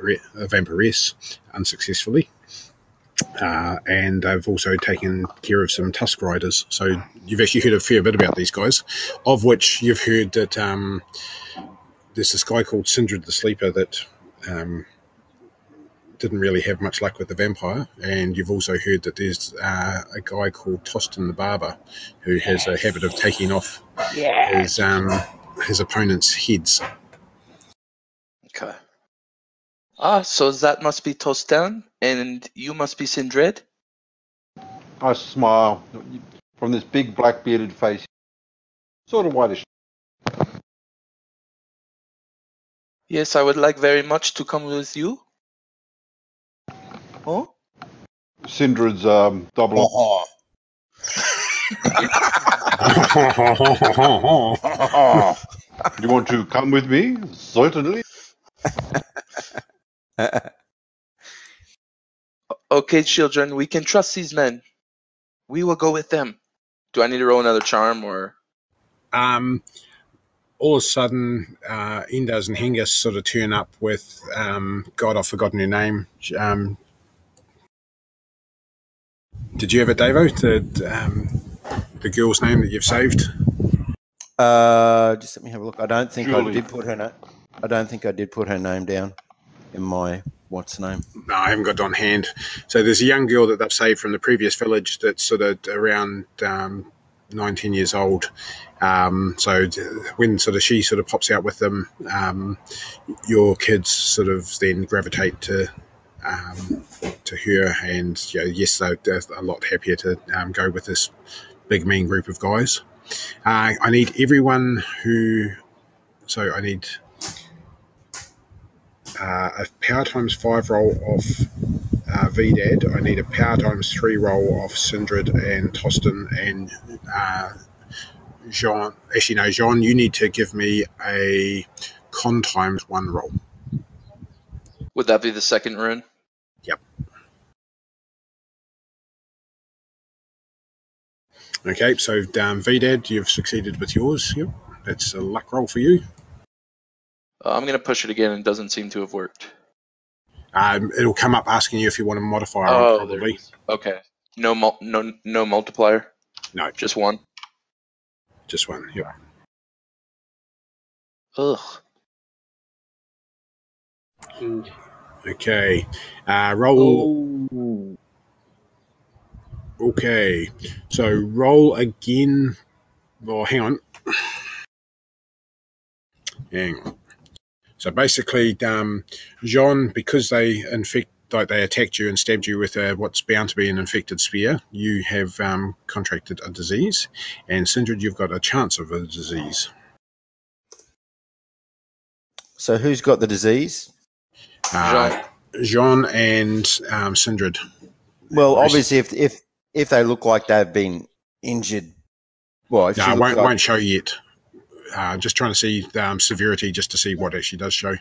a vampiress, unsuccessfully. Uh, and they've also taken care of some tusk riders. So you've actually heard a fair bit about these guys, of which you've heard that um, there's this guy called Sindred the Sleeper that um, didn't really have much luck with the vampire, and you've also heard that there's uh, a guy called Tostan the Barber who has a habit of taking off his um, his opponent's heads. Okay. Ah, so that must be Tostan, and you must be Sindred. I smile from this big black bearded face. Sort of whitish. Yes, I would like very much to come with you. Oh? Sindred's um, double. Oh, You want to come with me? Certainly. Okay, children, we can trust these men. We will go with them. Do I need to roll another charm or? um, all of a sudden, uh, Enders and Hengest sort of turn up with um, God, I've forgotten her name. Um, did you have it, Davo? The um, the girl's name that you've saved? Uh, just let me have a look. I don't think I did put her name. I don't think I did put her name down in my what's name. No, I haven't got it on hand. So there's a young girl that they've saved from the previous village that's sort of around um, 19 years old. Um, so when sort of she sort of pops out with them, um, your kids sort of then gravitate to um, to her, and you know, yes, they're, a lot happier to um, go with this big mean group of guys. Uh, I need everyone who, so I need uh, a power times five roll of uh, Vidad. I need a power times three roll of Sindred and Tostan and uh, Jean. Actually, no, Jean, you need to give me a con times one roll. Would that be the second rune? Yep. Okay, so um, Vidad, you've succeeded with yours. Yep, that's a luck roll for you. Uh, I'm gonna push it again. and It doesn't seem to have worked. Um, it'll come up asking you if you want a modifier. Oh, it probably. Okay. No, mul- no, no multiplier. No, Just one. just one. Yep. Ugh. Okay. Uh, roll. Oh, Okay, so roll again. Well, hang on. Hang on. So basically, um, Jean, because they infect, like they attacked you and stabbed you with a, what's bound to be an infected spear, you have um, contracted a disease, and Sindred, you've got a chance of a disease. So who's got the disease? Uh, Jean and um, Sindred. Well, obviously, if if if they look like they've been injured, well, if No, she it looks won't, like- won't show yet. Uh, just trying to see um, severity, just to see what actually does show.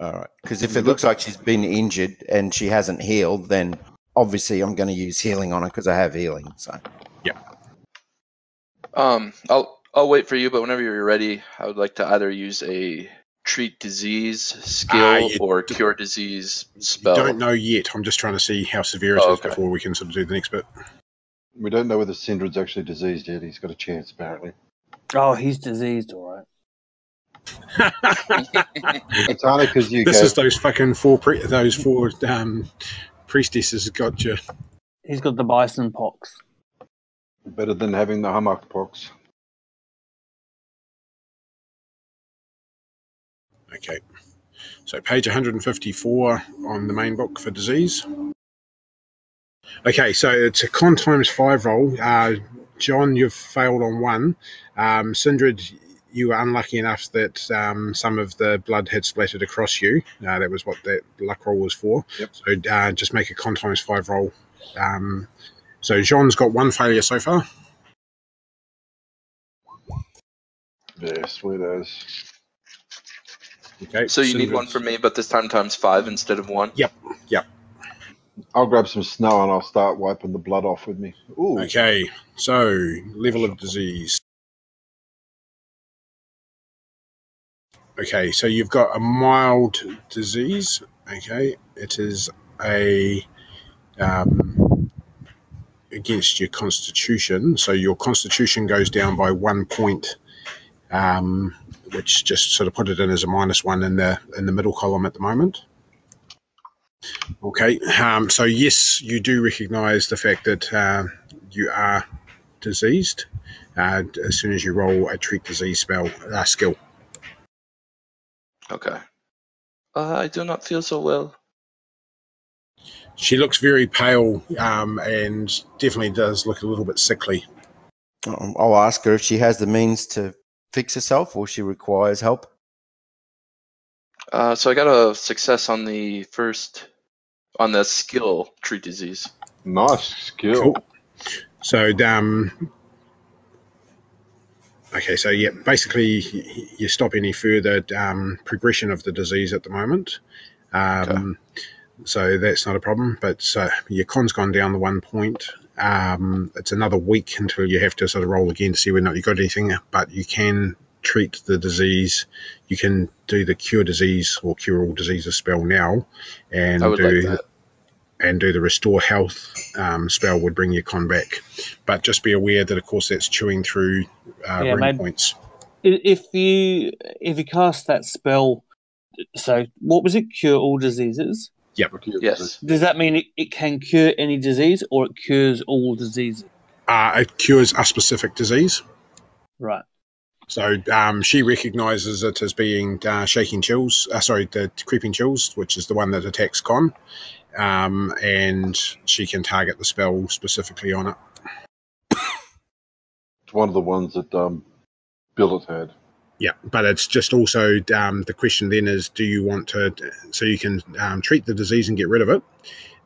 All right. Because if it looks like she's been injured and she hasn't healed, then obviously I'm going to use healing on her because I have healing. So yeah. Um, I'll I'll wait for you, but whenever you're ready, I would like to either use a treat disease skill Ah, you or d- cure disease You spell. don't know yet. I'm just trying to see how severe it is Oh, okay. before we can sort of do the next bit. We don't know whether Sindred's actually diseased yet. He's got a chance, apparently. Oh, he's diseased, all right. It's only because you This gave, is those fucking four pre- those four um, priestesses got you. He's got the bison pox. better than having the hummock pox. Okay. So page 154 on the main book for disease. Okay, so it's a con times five roll. Uh, John, you've failed on one. Um, Sindred, you were unlucky enough that um, some of the blood had splattered across you. Uh, that was what that luck roll was for. Yep. So uh, just make a con times five roll. Um, so John's got one failure so far. Yeah, sweet as. Okay. So you need one for me, but this time times five instead of one. Yep. Yep. I'll grab some snow and I'll start wiping the blood off with me. Ooh, Okay, so level of disease. Okay, so you've got a mild disease. Okay, it is a um, against your constitution. So your constitution goes down by one point, um, which just sort of put it in as a minus one in the in the middle column at the moment. Okay, um, so yes, you do recognise the fact that uh, you are diseased uh, as soon as you roll a treat disease spell uh, skill. Okay. Uh, I do not feel so well. She looks very pale um, and definitely does look a little bit sickly. um, I'll ask her if she has the means to fix herself or she requires help. Uh, so I got a success on the first, on the skill treat disease. nice skill. Cool. So, um, okay, so yeah, basically you stop any further um, progression of the disease at the moment. Um, So that's not a problem. But so your con's gone down the one point. Um, it's another week until you have to sort of roll again to see whether or not you got anything. But you can treat the disease. You can do the cure disease or cure all diseases spell now, and do like and do the restore health um, spell would bring your con back. But just be aware that, of course, that's chewing through uh, Yeah, rune points. If you if you cast that spell, so what was it? Cure all diseases. Yes. Does that mean it, it can cure any disease, or it cures all diseases? Uh, it cures a specific disease. Right. So um, she recognises it as being uh, shaking chills. Uh, sorry, the creeping chills, which is the one that attacks con, um, and she can target the spell specifically on it. It's one of the ones that um, Billet had. Yeah, but it's just also um, the question then is, do you want to? So you can um, treat the disease and get rid of it.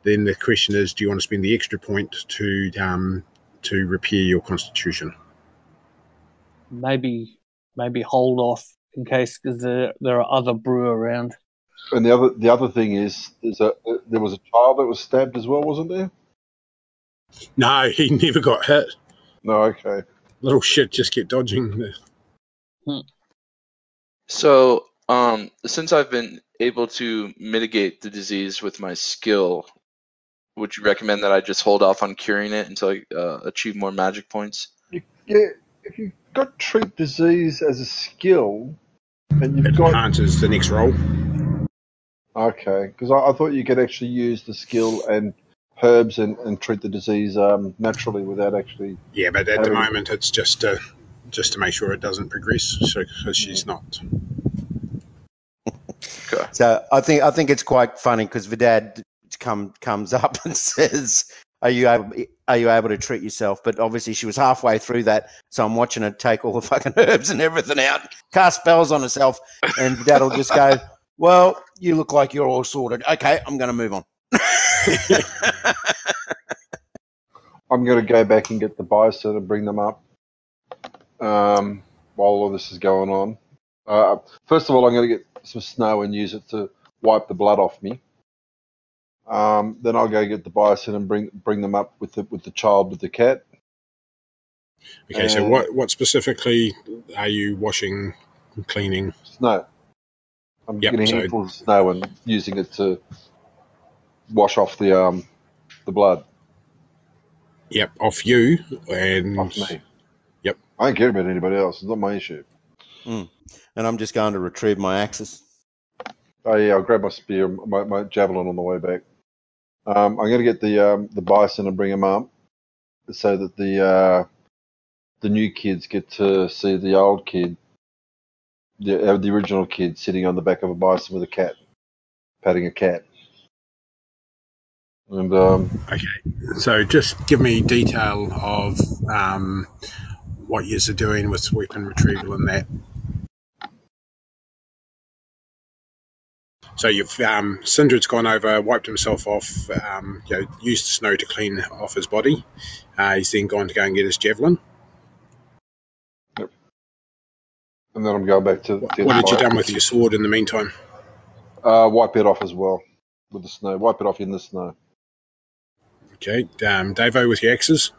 Then the question is, do you want to spend the extra point to um, to repair your constitution? Maybe maybe hold off in case because there there are other Broo around. And the other the other thing is, is that uh, there was a child that was stabbed as well, wasn't there? No, he never got hit. No, okay. Little shit just kept dodging. The, So, um, since I've been able to mitigate the disease with my skill, would you recommend that I just hold off on curing it until I uh, achieve more magic points? Yeah, if you've got treat disease as a skill, and you've it got enhances the next roll. okay, because I, I thought you could actually use the skill and herbs and, and treat the disease um, naturally without actually. Yeah, but at the Oh. moment it's just to just to make sure it doesn't progress. So because she's not. So I think I think it's quite funny because Vidad come comes up and says, are you able are you able to treat yourself? But obviously she was halfway through that, so I'm watching her take all the fucking herbs and everything out, cast spells on herself, and Dad'll just go, "Well, you look like you're all sorted. Okay, I'm going to move on." I'm going to go back and get the bison and bring them up um, while all this is going on. Uh, first of all, I'm going to get some snow and use it to wipe the blood off me. Um, then I'll go get the bison and bring bring them up with the with the child with the cat. Okay, so what what specifically are you washing, and cleaning? Snow. I'm Yep, getting so- handfuls of snow and using it to wash off the um the blood Yep, off you and off me. Yep. I don't care about anybody else. It's not my issue. and I'm just going to retrieve my axes. Oh yeah, I'll grab my spear, my, my javelin on the way back. Um, I'm going to get the um, the bison and bring him up, so that the uh, the new kids get to see the old kid, the uh, the original kid sitting on the back of a bison with a cat, patting a cat. And um, okay, So just give me detail of um, what you're doing with weapon retrieval and that. So you've um, Sindred's gone over, wiped himself off, um, you know, used the snow to clean off his body. Uh, he's then gone to go and get his javelin. Yep. and then I'm going back to. to What had you done with your sword in the meantime? Uh, wipe it off as well with the snow. Wipe it off in the snow. Okay, um, Davo with your axes.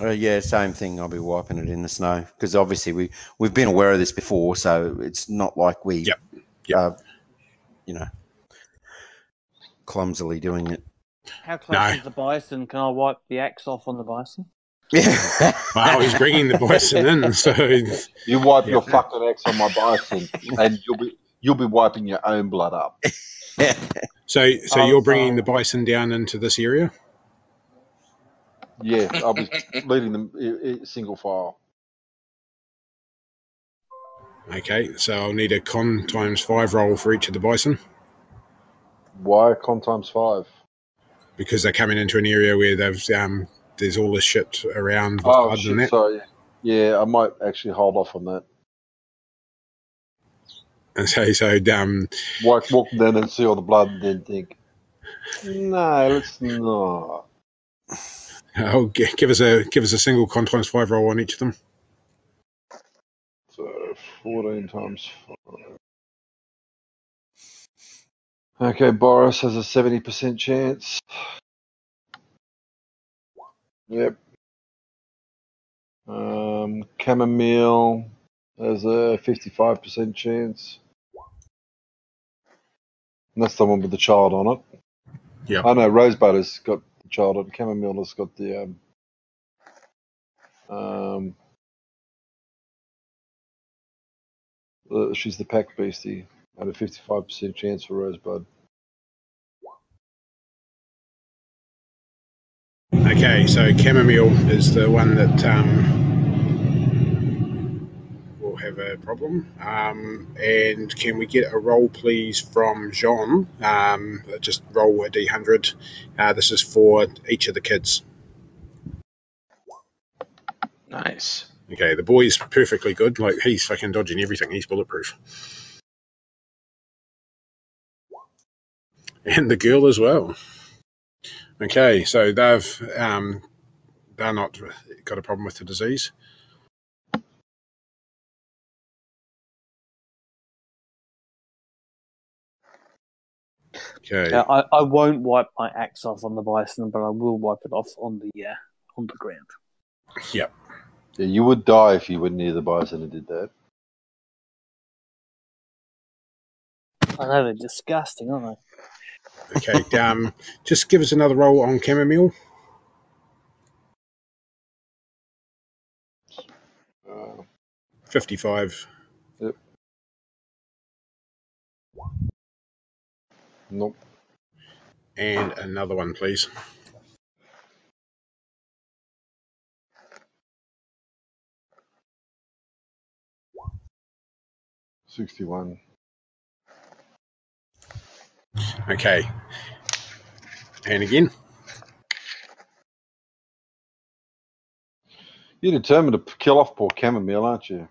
Uh, yeah, same thing. I'll be wiping it in the snow because obviously we we've been aware of this before, so it's not like we, Yep, yep. Uh, you know, clumsily doing it. How close No. is the bison? Can I wipe the axe off on the bison? Yeah. Wow, he's bringing the bison in, so You wipe Yeah. your fucking axe on my bison, and you'll be you'll be wiping your own blood up. so so Oh, you're bringing oh. the bison down into this area. Yeah, I'll be leading them single file. Okay, so I'll need a con times five roll for each of the bison Why con times five? because they're coming into an area where they've um, there's all this shit around with Oh shit! Sorry. Yeah, I might actually hold off on that. And so so um, Walk, walk down and see all the blood, and then think, no, let's not. I'll gi- give us a give us a single con times five roll on each of them. So fourteen times five. Okay, Boris has a seventy percent chance. Yep. Um, chamomile has a fifty-five percent chance. And that's the one with the child on it. Yeah. I know Rosebud has got the child on. Chamomile has got the um, um, uh, she's the pack beastie at a 55% chance for Rosebud. Okay, so chamomile is the one that um, have a problem. Um, and can we get a roll, please, from Jean? Um, just roll a d100. Uh, this is for each of the kids. Nice. Okay, the boy's perfectly good. Like he's fucking dodging everything. He's bulletproof. And the girl as well. Okay, so they've um, they're not got a problem with the disease. Okay. Yeah, I, I won't wipe my axe off on the bison, but I will wipe it off on the uh, on the ground. Yep. Yeah, you would die if you were near the bison and did that. I know they're disgusting, aren't they? Okay. Um, just give us another roll on chamomile. Uh, Fifty-five. Nope. And another one, please. Sixty-one. Okay. And again. You're determined to kill off poor chamomile, aren't you?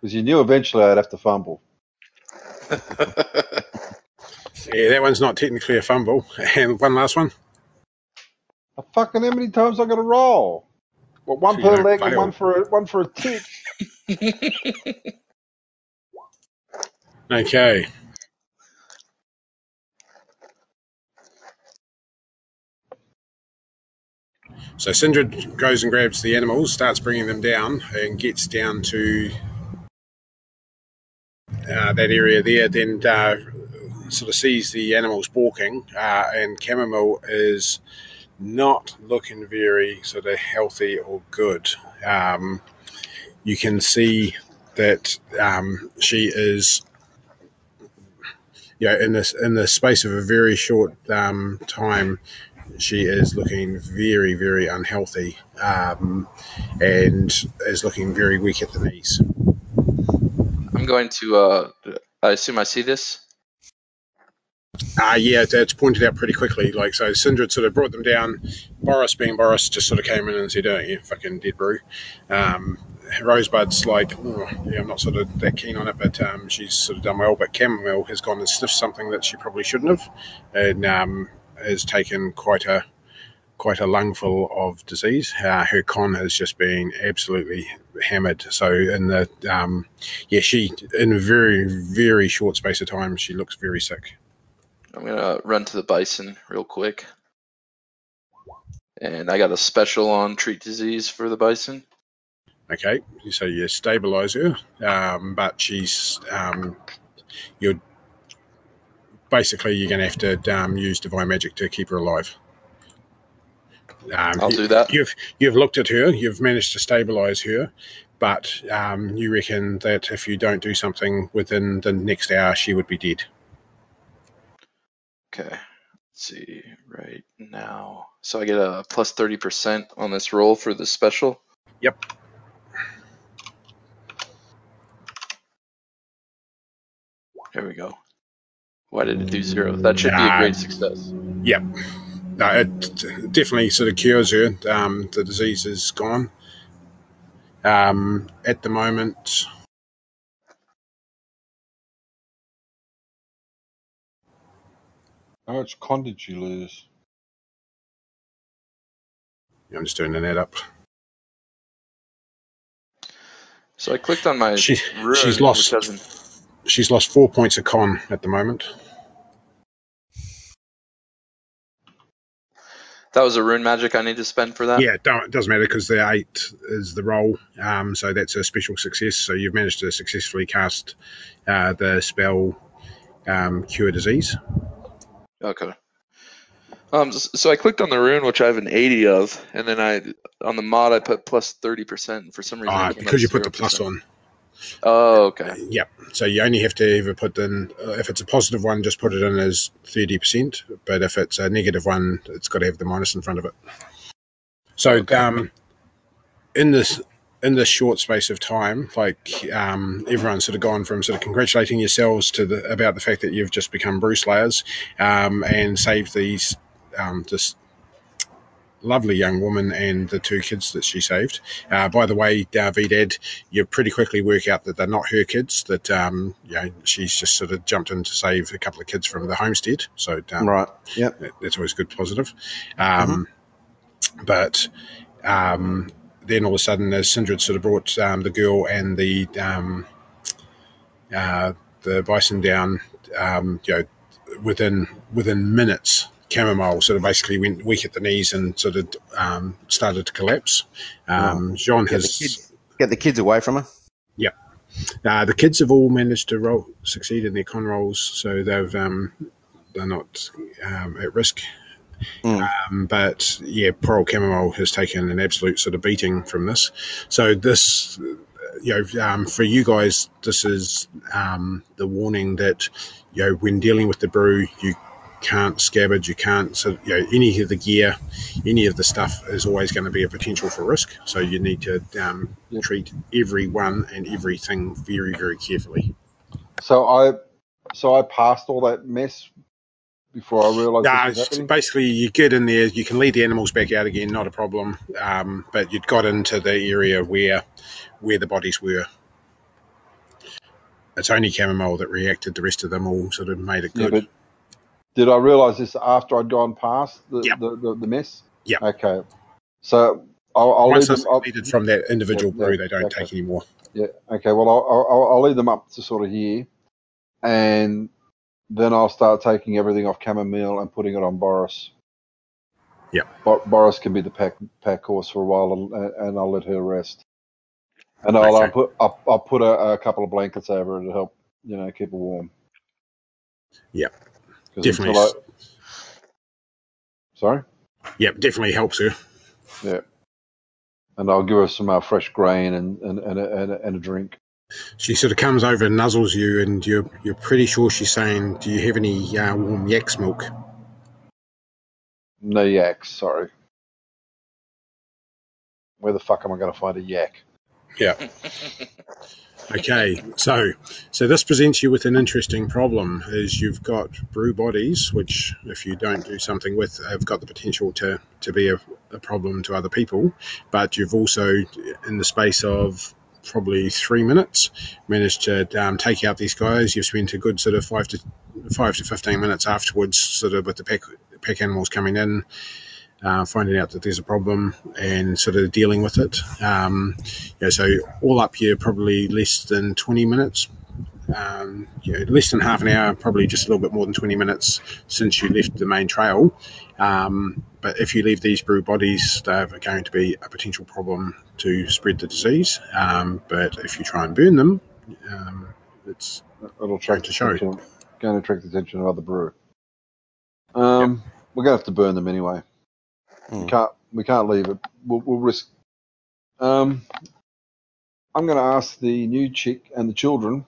Because you knew eventually I'd have to fumble. Yeah, that one's not technically a fumble. And one last one. Uh, Fucking how many times I got to roll? Well, one So per leg and one for a, one for a tick. Okay. So Sindred goes and grabs the animals, starts bringing them down, and gets down to uh, that area there. Then uh, sort of sees the animals walking, uh, and Chamomile is not looking very sort of healthy or good. Um, you can see that um, she is you know, in this in the space of a very short um, time, she is looking very, very unhealthy, um, and is looking very weak at the knees. I'm going to. Uh, I assume I see this. Uh, yeah, it's, pointed out pretty quickly. Like so, Sindred sort of brought them down. Boris, being Boris, just sort of came in and said, "Oh, you fucking dead Broo." Um, Rosebud's like, oh, yeah, I'm not sort of that keen on it, but um, she's sort of done well. But Chamomile has gone and sniffed something that she probably shouldn't have, and um, has taken quite a quite a lungful of disease. Uh, her con has just been absolutely hammered. So in the um, yeah, she in a very very short space of time, she looks very sick. I'm gonna run to the bison real quick. And I got a special on treat disease for the bison. Okay, so you stabilize her, um, but she's um, you're basically you're to have to um, use divine magic to keep her alive. Um, I'll you- do that. You've you've looked at her, you've managed to stabilize her, but um, you reckon that if you don't do something within the next hour, she would be dead. Okay. Let's see right now. So I get a plus 30% on this roll for the special. Yep. There we go. Why did it do zero? That should be a great success. Yep. No, it definitely sort of cures her. Um, the disease is gone. Um, at the moment, How much con did you lose? I'm just doing an add up. So I clicked on my She, rune, she's lost. doesn't. She's lost four points of con at the moment. That was a rune magic I need to spend for that. Yeah, don't, it doesn't matter because the eight is the roll, um, so that's a special success. So you've managed to successfully cast uh, the spell um, Cure Disease. Okay. Um, so I clicked on the rune, which I have an 80 of, and then I on the mod I put plus 30%. For some reason, Uh, because you put the plus 0%. on. Oh, okay. Yep. So you only have to either put in, uh, if it's a positive one, just put it in as 30%. But if it's a negative one, it's got to have the minus in front of it. So Okay. um, in this in this short space of time, like um, everyone's sort of gone from sort of congratulating yourselves to the about the fact that you've just become Bruce Slayers um, and saved these um, this lovely young woman and the two kids that she saved. Uh, by the way, David, you pretty quickly work out that they're not her kids. That um, you know, she's just sort of jumped in to save a couple of kids from the homestead. So um, Right. yeah, that- that's always good positive. Um, But um, then all of a sudden, as Sindred sort of brought um, the girl and the um, uh, the bison down, um, you know, within within minutes, Chamomile sort of basically went weak at the knees and sort of um, started to collapse. Um, Jean Get the has kids, get the kids away from her. uh, the kids have all managed to roll, succeed in their con rolls, so they've um, they're not um, at risk. Mm. Um, but yeah, poor old Chamomile has taken an absolute sort of beating from this. So this, you know, um, for you guys, this is um, the warning that you know when dealing with the Broo, you can't scabbard, you can't, so you know, any of the gear, any of the stuff is always going to be a potential for risk. So you need to um, Yeah. treat everyone and everything very, very carefully. So I, so I passed all that mess before I realised Nah, this was it's happening? basically you get in there, you can lead the animals back out again, not a problem. Um, but you'd got into the area where where the bodies were. It's only chamomile that reacted. The rest of them all sort of made it Yeah, good. but did I realise this after I'd gone past the Yep. the, the, the mess? Yeah. Okay. So I'll, I'll leave them. deleted from that individual Yeah, Broo, yeah, they don't okay. take any more. yeah. Okay. Well, I'll, I'll I'll leave them up to sort of here, and then I'll start taking everything off chamomile and putting it on Boris. Yeah. Bo- Boris can be the pack pack horse for a while, and, and I'll let her rest. And I'll, Okay. I'll put I'll, I'll put a, a couple of blankets over her to help you know keep her warm. Yep. Definitely. I- Sorry. Yep, definitely helps her. Yeah. And I'll give her some uh, fresh grain and and, and, a, and, a, and a drink. She sort of comes over and nuzzles you, and you're you're pretty sure she's saying, "Do you have any uh, warm yak's milk?" No yaks, sorry. Where the fuck am I going to find a yak? Yeah. Okay, so so this presents you with an interesting problem. Is you've got Broo bodies, which if you don't do something with, have got the potential to to be a, a problem to other people. But you've also, in the space of probably three minutes, managed to um, take out these guys. You've spent a good sort of five to five to fifteen minutes afterwards, sort of with the pack pack animals coming in. Uh, finding out that there's a problem and sort of dealing with it. Um, yeah, so all up here, probably less than 20 minutes. Um, know, less than half an hour, probably just a little bit more than 20 minutes since you left the main trail. Um, but if you leave these Broo bodies, they're going to be a potential problem to spread the disease. Um, but if you try and burn them, um, it's It'll attract to show. Going to attract the attention of other Broo. Um, we're going to have to burn them anyway. We Hmm. can't. We can't leave it. We'll, we'll risk. Um, I'm going to ask the new chick and the children.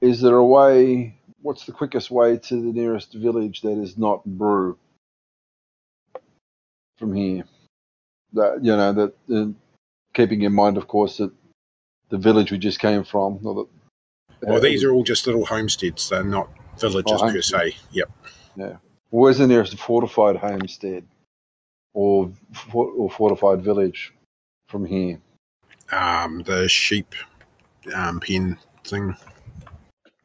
Is there a way? What's the quickest way to the nearest village that is not Broo? From here, that you know that uh, keeping in mind, of course, that the village we just came from. Or that, well, these are all just little homesteads. They're not villages Oh, per se. Yep. Yeah. Where's the nearest fortified homestead or or fortified village from here? Um, the sheep um, pen thing.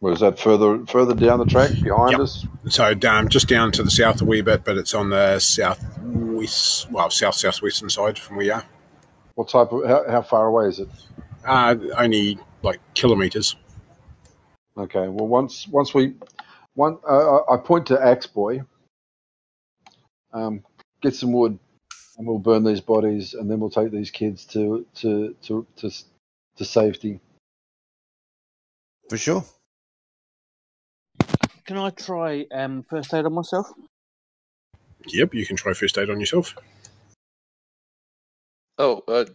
Was that further further down the track behind Yep. us? So um, just down to the south a wee bit, but it's on the southwest, well, south southwestern side from where you are. What type of how, how far away is it? Uh, only like kilometres. Okay. Well, once once we one uh, I I point to Axe Boy. Um, get some wood, and we'll burn these bodies, and then we'll take these kids to to to to, to safety. For sure. Can I try um, first aid on myself? Yep, you can try first aid on yourself. Oh, uh,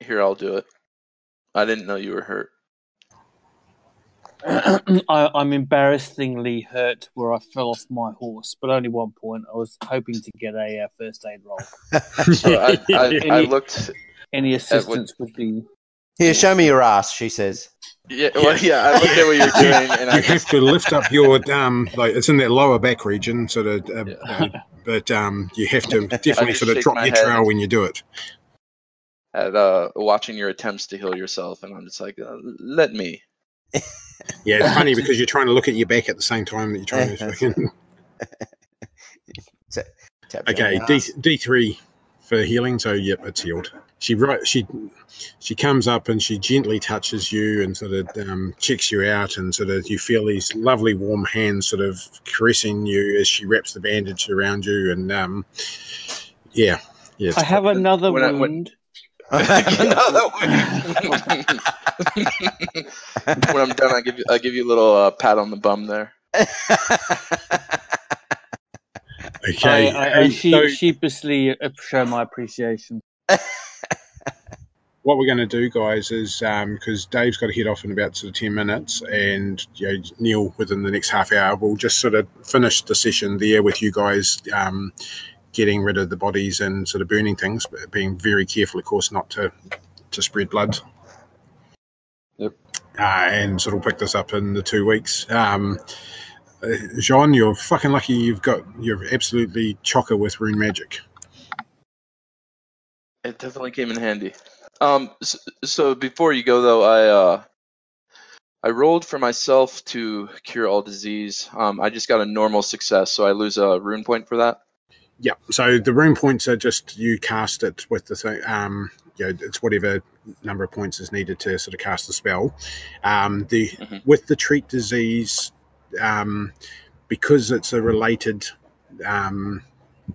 here I'll do it. I didn't know you were hurt. I, I'm embarrassingly hurt where I fell off my horse, but only one point. I was hoping to get a uh, first aid roll. So I, I, I looked. Any assistance would be. Here, show me your ass, she says. Yeah, well, yeah. I looked at what you're doing, and You I have to lift up your um, like it's in that lower back region, sort of. Uh, Yeah. uh, but um, you have to definitely sort of drop your head. trail when you do it. at uh, watching your attempts to heal yourself, and I'm just like, uh, let me. Yeah, it's funny because you're trying to look at your back at the same time that you're trying to. fucking- Tap you on Okay, D D three for healing. So yep, it's healed. She right she she comes up and she gently touches you and sort of um, checks you out and sort of you feel these lovely warm hands sort of caressing you as she wraps the bandage around you and um, yeah yeah. I have another When I- when- wound. Another one. when I'm done, I give you I give you a little uh, pat on the bum there. okay. I, I, I she, so sheepishly show my appreciation. what we're going to do, guys, is because Dave's got to head off in about sort of ten minutes, and you know, Neil within the next half hour, we'll just sort of finish the session there with you guys. Um, getting rid of the bodies and sort of burning things, but being very careful, of course, not to to spread blood. Yep. and sort of pick this up in the two weeks. Um, uh, Jean, you're fucking lucky. You've got you're absolutely chocker with rune magic. It definitely came in handy. Um, so, so before you go though, I uh, I rolled for myself to cure all disease. Um, I just got a normal success, so I lose a rune point for that. Yeah. So the rune points are just you cast it with the thing. Um, you know, it's whatever number of points is needed to sort of cast the spell. Um, the Mhm. with the treat disease, um, because it's a related um,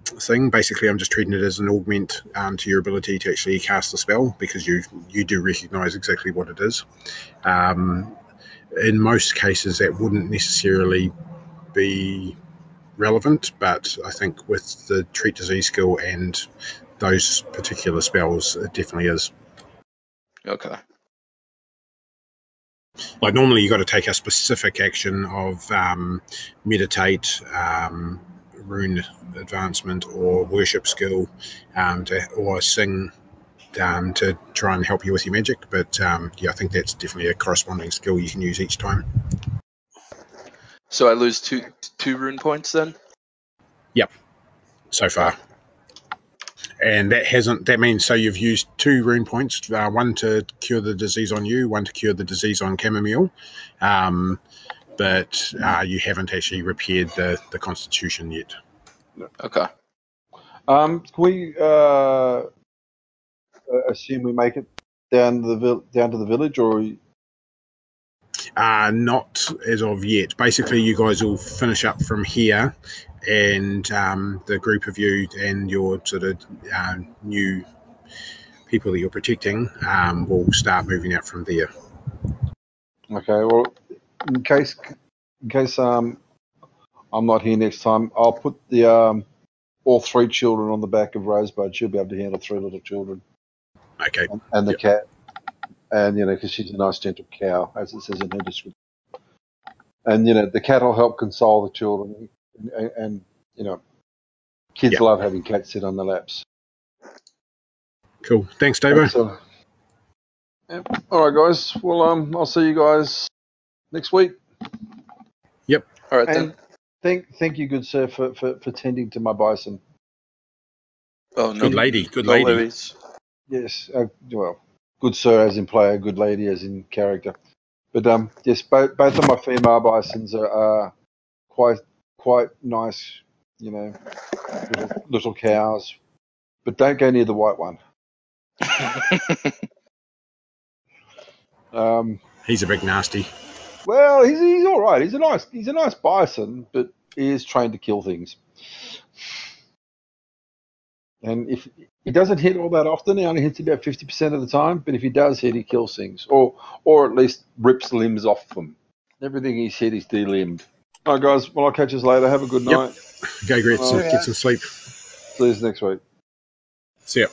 thing. Basically, I'm just treating it as an augment um, to your ability to actually cast the spell because you you do recognise exactly what it is. Um, in most cases, that wouldn't necessarily be relevant, but I think with the treat disease skill and those particular spells, it definitely is. Okay. Like normally, you've got to take a specific action of um, meditate, um, rune advancement, or worship skill, um, to, or sing um, to try and help you with your magic. But um, yeah, I think that's definitely a corresponding skill you can use each time. So I lose two two rune points then. Yep. So far. And that hasn't. That means so you've used two rune points, uh, one to cure the disease on you, one to cure the disease on chamomile, um, but uh, you haven't actually repaired the the constitution yet. Okay. Um, can we uh, uh, assume we make it down to the vil- down to the village, or Uh, not as of yet. Basically, you guys will finish up from here, and um, the group of you and your sort of uh, new people that you're protecting um, will start moving out from there. okay? Well, in case in case um, I'm not here next time, I'll put the um, all three children on the back of Rosebud. She'll be able to handle three little children Okay. and, and the Yep. cat, and you know, because she's a nice gentle cow, as it says in her description. And you know, the cat will help console the children, and, and you know, kids Yep. love having cats sit on their laps. Cool. Thanks, Davo. So, yeah. All right, guys. Well, um, I'll see you guys next week. Yep. All right then. Thank, thank you, good sir, for, for, for tending to my bison. Oh no. Good lady. Good no lady. worries. Yes, uh, well, good sir as in player, good lady as in character. But um, yes, both both of my female bisons are, are quite quite nice, you know, little, little cows. But don't go near the white one. Um, He's a big nasty. well, he's he's all right. He's a nice he's a nice bison, but he is trained to kill things. And if he doesn't hit all that often, he only hits about fifty percent of the time. But if he does hit, he kills things, or or at least rips limbs off them. Everything he's hit, he's delimbed. All right, guys. Well, I'll catch you later. Have a good Yep. night. Go, Gretz. Oh, Get some sleep. See you next week. See ya.